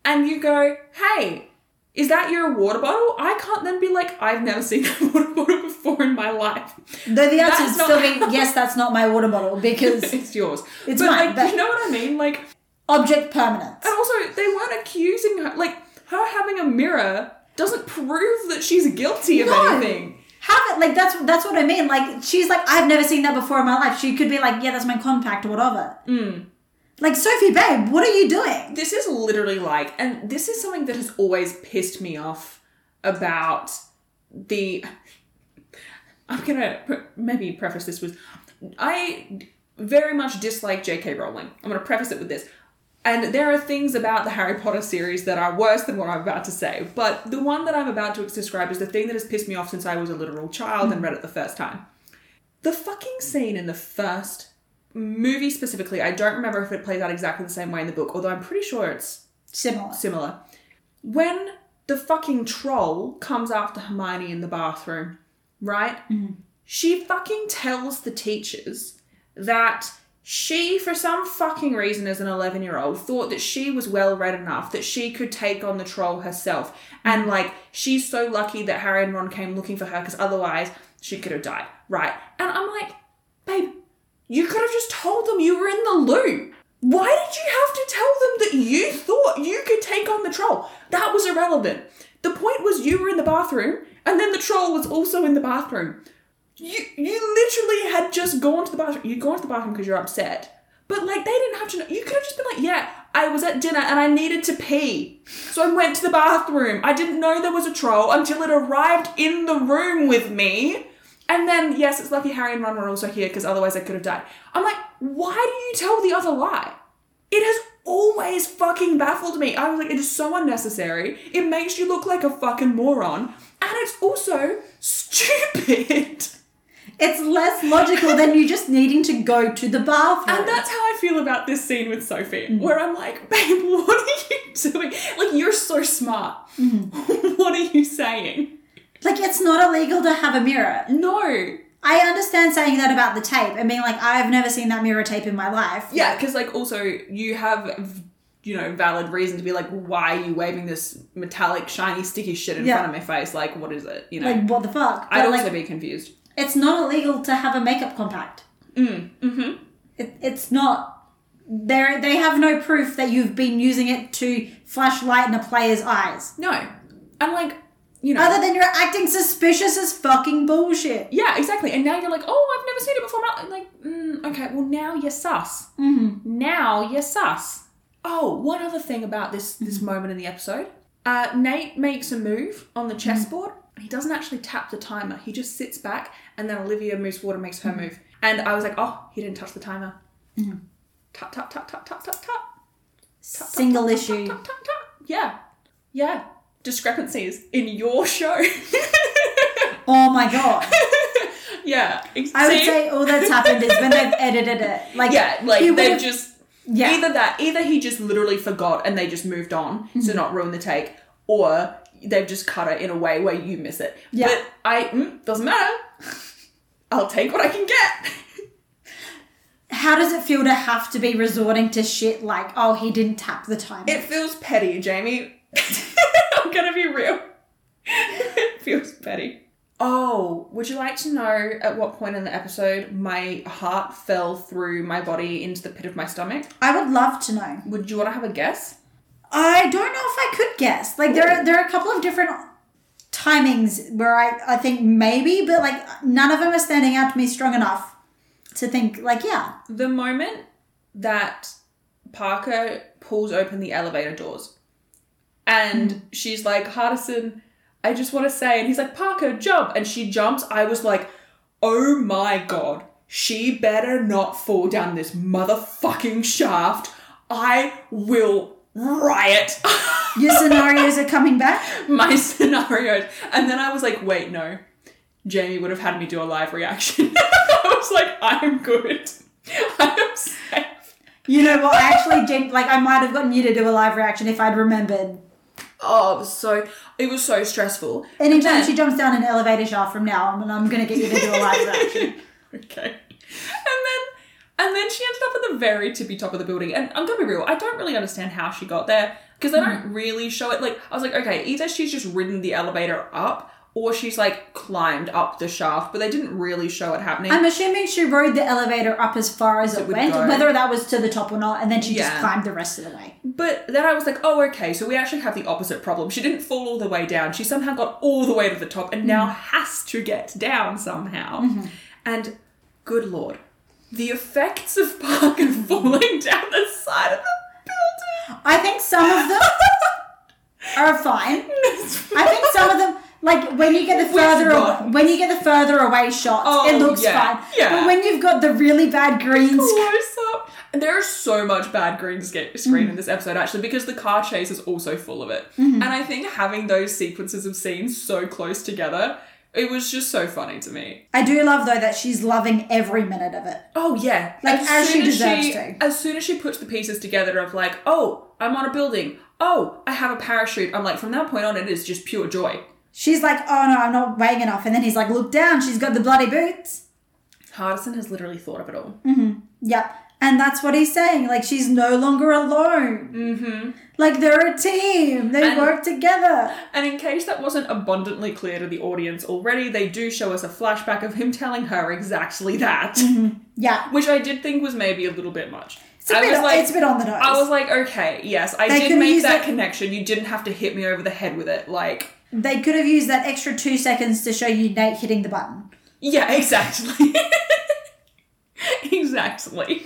and you go, Hey, is that your water bottle? I can't then be like, I've never seen that water bottle before in my life. Though the answer is still be, how- yes, that's not my water bottle because it's yours. It's but mine, like, but- you know what I mean? Like, object permanence. and also they weren't accusing her. Like, her having a mirror doesn't prove that she's guilty of No. anything. Have it. Like that's that's what I mean. Like she's like, I've never seen that before in my life. She could be like, yeah, that's my compact or whatever. Mm. Like Sophie, babe, what are you doing? This is literally like, and this is something that has always pissed me off about the. I'm gonna pre- maybe preface this with, I very much dislike J.K. Rowling. I'm gonna preface it with this. And there are things about the Harry Potter series that are worse than what I'm about to say. But the one that I'm about to describe is the thing that has pissed me off since I was a literal child and read it the first time. The fucking scene in the first movie specifically, I don't remember if it plays out exactly the same way in the book, although I'm pretty sure it's Similar. similar. When the fucking troll comes after Hermione in the bathroom, right? Mm-hmm. She fucking tells the teachers that she, for some fucking reason, as an 11 year old, thought that she was well read enough that she could take on the troll herself. And, like, she's so lucky that Harry and Ron came looking for her because otherwise she could have died, right? And I'm like, babe, you could have just told them you were in the loop. Why did you have to tell them that you thought you could take on the troll? That was irrelevant. The point was you were in the bathroom, and then the troll was also in the bathroom. You you literally had just gone to the bathroom. You'd gone to the bathroom because you're upset. But like they didn't have to know. You could have just been like, yeah, I was at dinner and I needed to pee. So I went to the bathroom. I didn't know there was a troll until it arrived in the room with me. And then, yes, it's lucky Harry and Ron were also here because otherwise I could have died. I'm like, why do you tell the other lie? It has always fucking baffled me. I was like, it is so unnecessary. It makes you look like a fucking moron. And it's also stupid. It's less logical than you just needing to go to the bathroom. And that's how I feel about this scene with Sophie, mm-hmm. where I'm like, babe, what are you doing? Like, you're so smart. Mm-hmm. what are you saying? like it's not illegal to have a mirror. No. I understand saying that about the tape and being like, I've never seen that mirror tape in my life. Yeah, because, like, also, you have, you know, valid reason to be like, why are you waving this metallic, shiny, sticky shit in Yeah. front of my face? Like, what is it? You know? Like what the fuck? I'd But, also like, be confused. It's not illegal to have a makeup compact. Mm, mm-hmm. It, it's not. They they have no proof that you've been using it to flash light in a player's eyes, No. I'm like, you know. other than you're acting suspicious as fucking bullshit. yeah, exactly. And now you're like, oh, I've never seen it before. I'm like, mm, okay, well, now you're sus. Mm-hmm. Now you're sus. Oh, one other thing about this this moment in the episode. Uh, Nate makes a move on the chessboard. He doesn't actually tap the timer. He just sits back, and then Olivia moves forward and makes her move. And I was like, oh, he didn't touch the timer. Tap tap tap tap tap tap tap. Single issue. Tap tap tap. tap. Yeah, yeah. Discrepancies in your show. Oh my god. yeah, exactly. I would say all that's happened is when they've edited it. Like yeah, like they've just yeah. either that, either he just literally forgot and they just moved on Mm-hmm. to not ruin the take, or they've just cut it in a way where you miss it. Yeah. But I mm, doesn't matter. I'll take what I can get. How does it feel to have to be resorting to shit like, oh, he didn't tap the timer? It feels petty, Jamie. I'm gonna be real. it feels petty. Oh, would you like to know at what point in the episode my heart fell through my body into the pit of my stomach? I would love to know. Would you want to have a guess? I don't know if I could guess. Like there are there are a couple of different timings where I, I think maybe, but like none of them are standing out to me strong enough to think like, yeah. The moment that Parker pulls open the elevator doors and mm-hmm. she's like, Hardison, I just want to say, and he's like, Parker, jump. And she jumps. I was like, oh my god, she better not fall down this motherfucking shaft. I will riot Your scenarios are coming back. my scenarios. And then I was like, wait, no. Jamie would have had me do a live reaction. I was like, I'm good. I am safe. You know what? I actually did like I might have gotten you to do a live reaction if I'd remembered. Oh, it was so it was so stressful. Anytime then- she jumps down an elevator shaft from now on, I'm gonna get you to do a live reaction. okay. And then she ended up at the very tippy top of the building. And I'm gonna be real, I don't really understand how she got there because they don't hmm. really show it. Like I was like, okay, either she's just ridden the elevator up or she's like climbed up the shaft, but they didn't really show it happening. I'm assuming she rode the elevator up as far as it, would went, go. whether that was to the top or not, and then she just climbed the rest of the way. But then I was like, oh, okay, so we actually have the opposite problem. She didn't fall all the way down. She somehow got all the way to the top and now hmm. has to get down somehow. Mm-hmm. And good lord, the effects of Parker falling down the side of the building. I think some of them are fine. I think some of them, like when you get the Which further one? when you get the further away shots, Oh, it looks yeah, fine. yeah. But when you've got the really bad green screen, close up. There is so much bad green screen mm. in this episode, actually, because the car chase is also full of it. Mm-hmm. And I think having those sequences of scenes so close together, it was just so funny to me. I do love though that she's loving every minute of it. Oh yeah, Like, as she soon deserves she, to. As soon as she puts the pieces together of like, oh, I'm on a building. Oh, I have a parachute. I'm like, from that point on, it is just pure joy. She's like, "Oh no, I'm not weighing enough," and then he's like, "Look down, she's got the bloody boots." Hardison has literally thought of it all. Mm-hmm. Yep. And that's what he's saying. Like she's no longer alone. Mm-hmm. Like they're a team. They And- work together. And in case that wasn't abundantly clear to the audience already, they do show us a flashback of him telling her exactly that, Yeah. which I did think was maybe a little bit much. It's a, I bit, was like, it's a bit on the nose. I was like, okay, yes, I They did make that it- connection. You didn't have to hit me over the head with it. Like, they could have used that extra two seconds to show you Nate hitting the button. Yeah, exactly. exactly.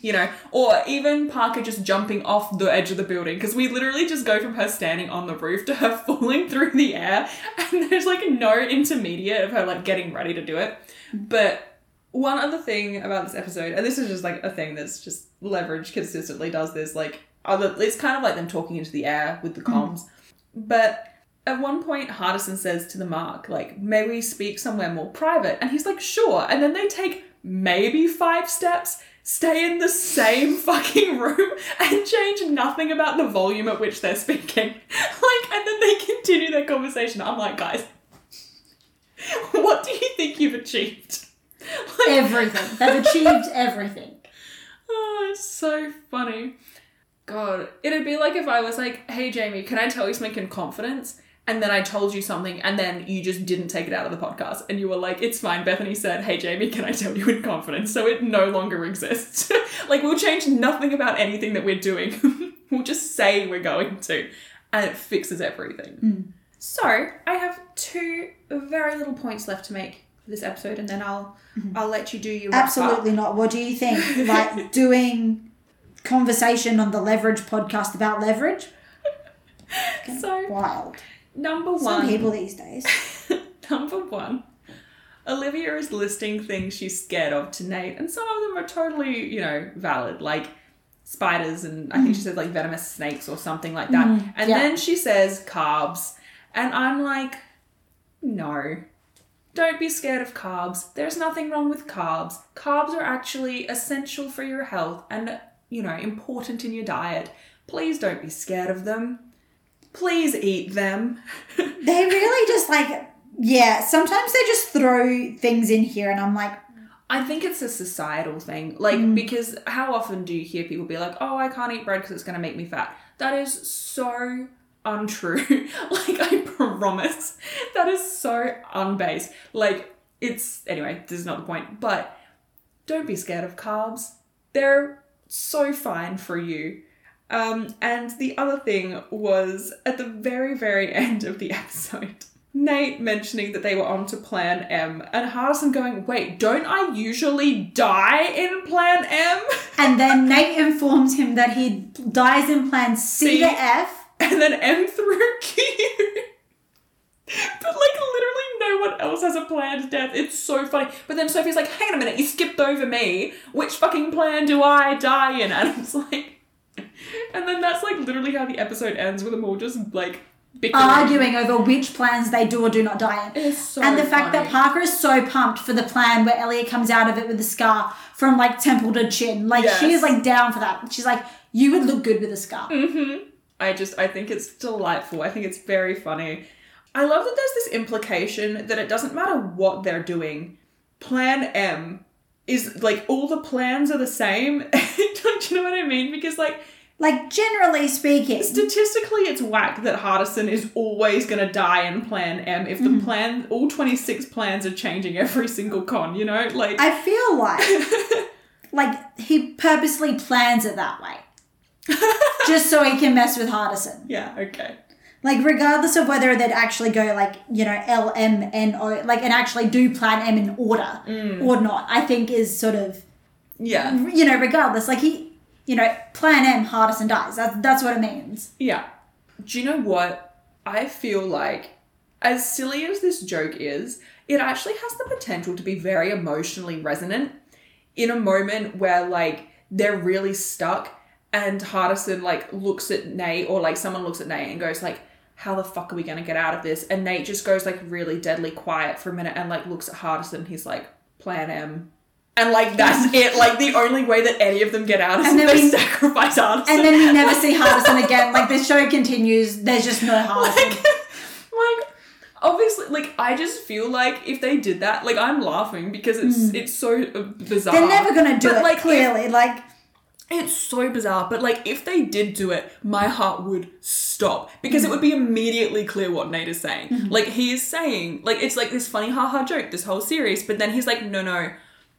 You know, or even Parker just jumping off the edge of the building because we literally just go from her standing on the roof to her falling through the air, and there's like no intermediate of her like getting ready to do it. But one other thing about this episode, and this is just like a thing that's just leverage consistently does this, like other, it's kind of like them talking into the air with the mm. comms. But at one point, Hardison says to the Mark, like, may we speak somewhere more private? And he's like, sure. And then they take maybe five steps, stay in the same fucking room, and change nothing about the volume at which they're speaking. Like, and then they continue their conversation. I'm like, guys, what do you think you've achieved? Like, Everything. They've achieved everything. Oh, it's so funny. God, it'd be like if I was like, "Hey, Jamie, can I tell you something in confidence?" And then I told you something, and then you just didn't take it out of the podcast, and you were like, "It's fine." Bethany said, "Hey, Jamie, can I tell you in confidence?" So it no longer exists. like we'll change nothing about anything that we're doing. we'll just say we're going to, and it fixes everything. Mm. So I have two very little points left to make for this episode, and then I'll mm-hmm. I'll let you do your wrap up. Absolutely not. What do you think? Like doing conversation on the Leverage podcast about leverage? So Wild. Number one. Some people these days. Number one, Olivia is listing things she's scared of to Nate, and some of them are totally, you know, valid, like spiders and I think she mm. said like venomous snakes or something like that. Mm-hmm. and yeah. then she says carbs, and I'm like, no. Don't be scared of carbs. There's nothing wrong with carbs. Carbs are actually essential for your health and, you know, important in your diet. Please don't be scared of them. Please eat them. They really just like, yeah, sometimes they just throw things in here and I'm like, I think it's a societal thing. Like, mm. because how often do you hear people be like, oh, I can't eat bread because it's going to make me fat? That is so untrue. like, I promise. That is so unbased. Like, it's. Anyway, this is not the point. But don't be scared of carbs. They're so fine for you. Um, and the other thing was at the very, very end of the episode, Nate mentioning that they were on to Plan M, and Hardison going, Wait, don't I usually die in Plan M? and then Nate informs him that he dies in plan C C. to F. And then M through Q. but like literally no one else has a planned death. It's so funny. But then Sophie's like, hang on a minute, you skipped over me. Which fucking plan do I die in? And it's like And then that's like literally how the episode ends with them all just like bickering. arguing over which plans they do or do not die in. So and the fact that. Parker is so pumped for the plan where Eliot comes out of it with a scar from like temple to chin. Like she is like down for that. She's like, you would look good with a scar. Mm-hmm. I just I think it's delightful. I think it's very funny. I love that there's this implication that it doesn't matter what they're doing. Plan M is like all the plans are the same. Don't you know what I mean? Because like Like generally speaking, Statistically, it's whack that Hardison is always going to die in Plan M if the mm. plan, all 26 plans are changing every single con, you know? Like, I feel like like he purposely plans it that way. just so he can mess with Hardison. yeah, okay. Like regardless of whether they'd actually go like, you know, L M N O like and actually do plan M in order mm. or not, I think is sort of Yeah, you know, regardless, like he you know, plan M, Hardison dies. That's that's what it means. yeah. Do you know what? I feel like, as silly as this joke is, it actually has the potential to be very emotionally resonant in a moment where, like, they're really stuck and Hardison, like, looks at Nate or, like, someone looks at Nate and goes, like, how the fuck are we going to get out of this? And Nate just goes, like, really deadly quiet for a minute and, like, looks at Hardison. He's like, plan M. And, like, that's it. Like, the only way that any of them get out is And then they we- sacrifice Hardison. And then we never see Hardison again. Like the show continues, there's just no Hardison. like, like obviously like i just feel like if they did that like i'm laughing because it's it's so uh, bizarre. They're never gonna do But, it, like, clearly. like it's so bizarre but like if they did do it my heart would stop because it would be immediately clear what nate is saying Mm-hmm. like he is saying like it's like this funny haha joke this whole series but then he's like no no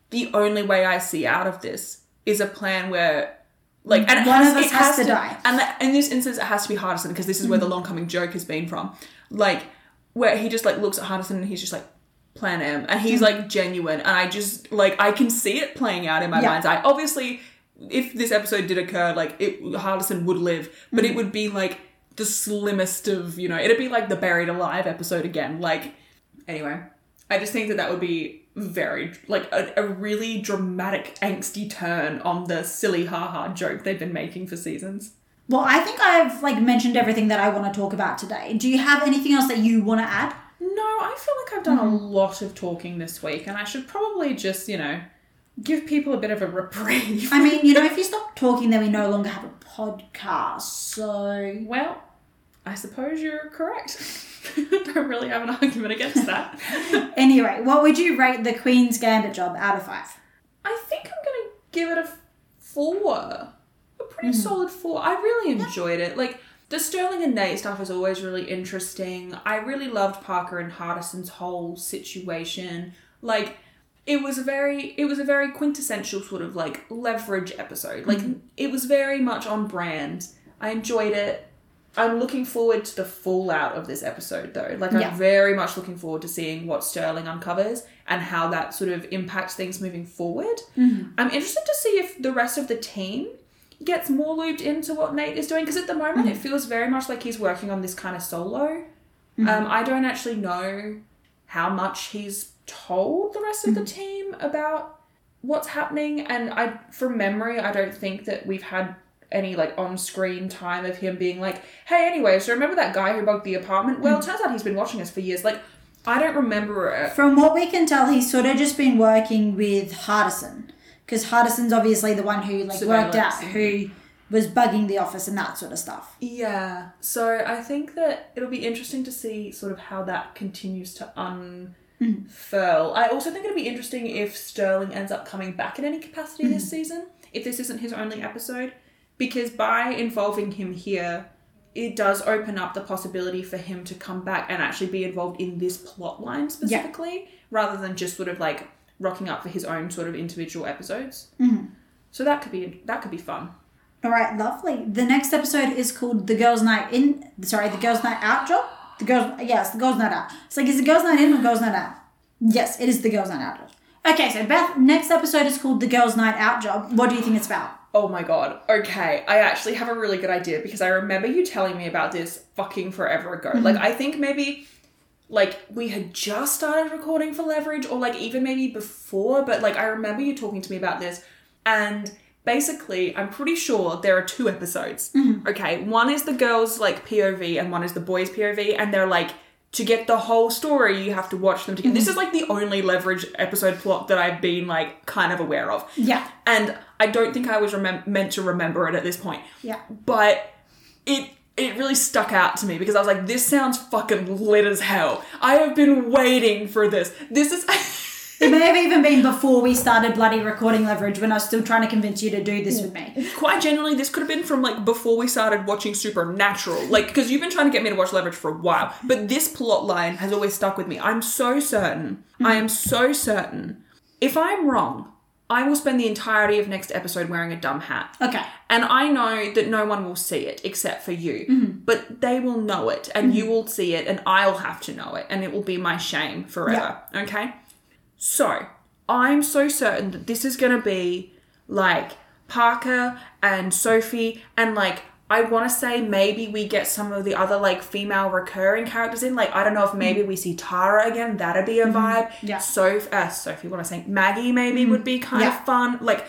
the only way i see out of this is a plan where like and One has, of us it has to die. and that, in this instance, it has to be Hardison because this is where the mm-hmm. long coming joke has been from. Like, where he just like looks at Hardison and he's just like, Plan M, and he's mm-hmm. like genuine, and I just like I can see it playing out in my Yeah. mind's eye. Obviously, if this episode did occur, like it Hardison would live, but it mm-hmm. would be like the slimmest of you know, it'd be like the buried alive episode again. Like, anyway, I just think that that would be very like a, a really dramatic angsty turn on the silly haha joke they've been making for seasons. well, I think I've like mentioned everything that I want to talk about today. Do you have anything else that you want to add? No, I feel like I've done a mm-hmm. lot of talking this week, and I should probably just, you know, give people a bit of a reprieve. I mean, you know, if you stop talking, then we no longer have a podcast. So well, I suppose you're correct. Don't really have an argument against that. anyway, what would you rate the Queen's Gambit job out of five? I think I'm gonna give it a four. A pretty hmm. solid four. I really enjoyed it. Like the Sterling and Nate stuff is always really interesting. I really loved Parker and Hardison's whole situation. Like it was a very it was a very quintessential sort of like leverage episode. Like hmm. it was very much on brand. I enjoyed it. I'm looking forward to the fallout of this episode though. Like I'm Yeah. very much looking forward to seeing what Sterling uncovers and how that sort of impacts things moving forward. Mm-hmm. I'm interested to see if the rest of the team gets more looped into what Nate is doing because at the moment it mm-hmm. feels very much like he's working on this kind of solo. Mm-hmm. Um, I don't actually know how much he's told the rest of the team about what's happening, and I, from memory, I don't think that we've had any like on-screen time of him being like, "Hey, anyway, so remember that guy who bugged the apartment? Well, it mm. turns out he's been watching us for years." Like, I don't remember it. From what we can tell, he's sort of just been working with Hardison. Because Hardison's obviously the one who like worked out who was bugging the office and that sort of stuff. Yeah. So I think that it'll be interesting to see sort of how that continues to unfurl. Mm. I also think it'll be interesting if Sterling ends up coming back in any capacity this mm. season, if this isn't his only episode. Because by involving him here, it does open up the possibility for him to come back and actually be involved in this plot line specifically, rather than just sort of like rocking up for his own sort of individual episodes. Mm-hmm. So that could be that could be fun. All right, lovely. The next episode is called "The Girls' Night In." Sorry, the Girls' Night Out job. The girls, yes, the Girls' Night Out. It's like is the Girls' Night In or Girls' Night Out? Yes, it is the Girls' Night Out job. Okay, so Beth, next episode is called "The Girls' Night Out job." What do you think it's about? Oh my god. Okay, I actually have a really good idea because I remember you telling me about this fucking forever ago. Like mm-hmm. I think maybe like we had just started recording for Leverage or like even maybe before, but like I remember you talking to me about this and basically I'm pretty sure there are two episodes. Mm-hmm. Okay, one is the girls like POV and one is the boys POV and they're like to get the whole story you have to watch them together. This mm-hmm. is like the only Leverage episode plot that I've been like kind of aware of. Yeah, And I don't think I was remem- meant to remember it at this point. yeah. But it it really stuck out to me because I was like, this sounds fucking lit as hell. I have been waiting for this. This is It may have even been before we started bloody recording leverage when I was still trying to convince you to do this with me. Quite generally, this could have been from like before we started watching Supernatural. Like, because you've been trying to get me to watch Leverage for a while, but this plot line has always stuck with me. I'm so certain. I am so certain. If I'm wrong, I will spend the entirety of next episode wearing a dumb hat. Okay. And I know that no one will see it except for you, Hmm. but they will know it and you will see it and I'll have to know it and it will be my shame forever. Okay? So, I'm so certain that this is going to be like Parker and Sophie and like I want to say maybe we get some of the other like female recurring characters in. Like I don't know if maybe we see Tara again. That'd be a vibe. Yeah. Soph, uh, Sophie, what am I saying? Maggie maybe would be kind Yeah. of fun. Like,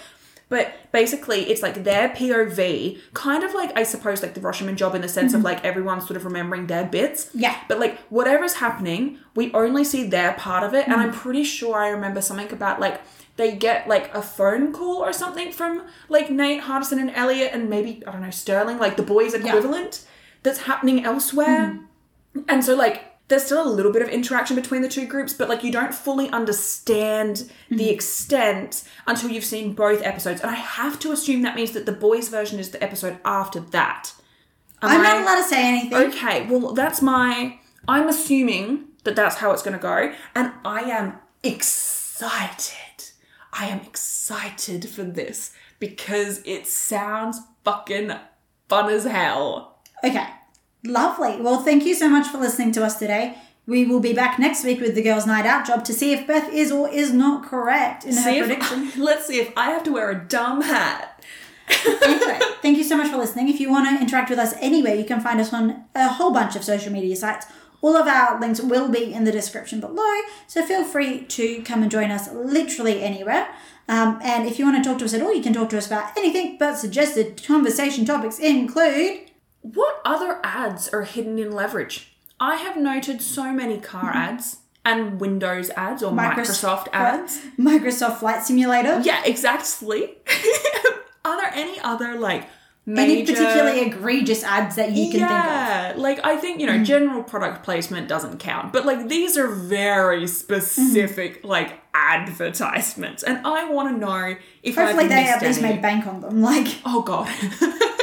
but basically it's like their POV, kind of like I suppose like the Rashomon job in the sense of mm-hmm. like everyone's sort of remembering their bits. Yeah. But like whatever's happening, we only see their part of it, and I'm mm. pretty sure I remember something about like they get like a phone call or something from like Nate Hardison and Eliot, and maybe I don't know Sterling, like the boys equivalent that's happening elsewhere, mm. and so like. There's still a little bit of interaction between the two groups, but like you don't fully understand the mm-hmm. extent until you've seen both episodes. And I have to assume that means that the boys' version is the episode after that. Am I'm I- not allowed to say anything. Okay, well, that's my. I'm assuming that that's how it's going to go, and I am excited. I am excited for this because it sounds fucking fun as hell. Okay. Lovely. Well, thank you so much for listening to us today. We will be back next week with the girls' night out job to see if Beth is or is not correct in See her prediction. let's see if I have to wear a dumb hat. anyway, thank you so much for listening. If you want to interact with us anywhere, you can find us on a whole bunch of social media sites. All of our links will be in the description below, so feel free to come and join us literally anywhere. Um, and if you want to talk to us at all, you can talk to us about anything, but suggested conversation topics include What other ads are hidden in leverage? I have noted so many car mm-hmm. ads and Windows ads or Microsoft ads. Microsoft Flight Simulator, Yeah, exactly. Are there any other like any particularly egregious ads that you can think of. yeah, like I think you know mm-hmm. general product placement doesn't count, but like these are very mm-hmm. specific like advertisements, and I want to know if Hopefully, I've they at least any. made bank on them. Like, Oh god,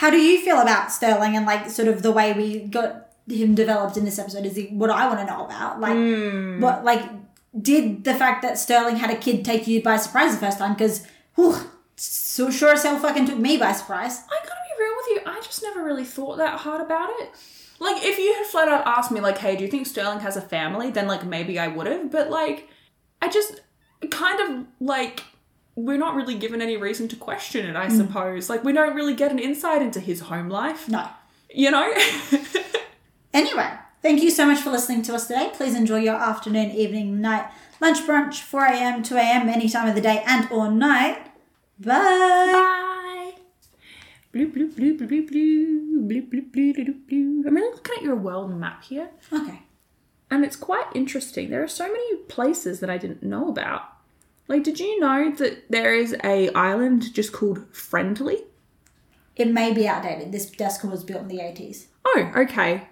how do you feel about Sterling and like sort of the way we got him developed in this episode? Is he, what I want to know about? Like, Hmm. what like did the fact that Sterling had a kid take you by surprise the first time? Because, so sure as hell fucking took me by surprise. I gotta be real with you. I just never really thought that hard about it. Like, if you had flat out asked me, like, hey, do you think Sterling has a family? Then, like, maybe I would have. But, like, I just kind of, like, we're not really given any reason to question it, I suppose. Like, we don't really get an insight into his home life, No. you know? Anyway, thank you so much for listening to us today. Please enjoy your afternoon, evening, night, lunch, brunch, 4 a.m., 2 a.m., any time of the day and or night. Bye. Bye. Bloop, bloop, bloop, bloop, bloop, bloop, bloop, bloop, bloop, bloop. I'm really looking at your world map here. Okay. And it's quite interesting. There are so many places that I didn't know about. Like, did you know that there is a island just called Friendly? It may be outdated. This desk was built in the 80s. Oh, okay.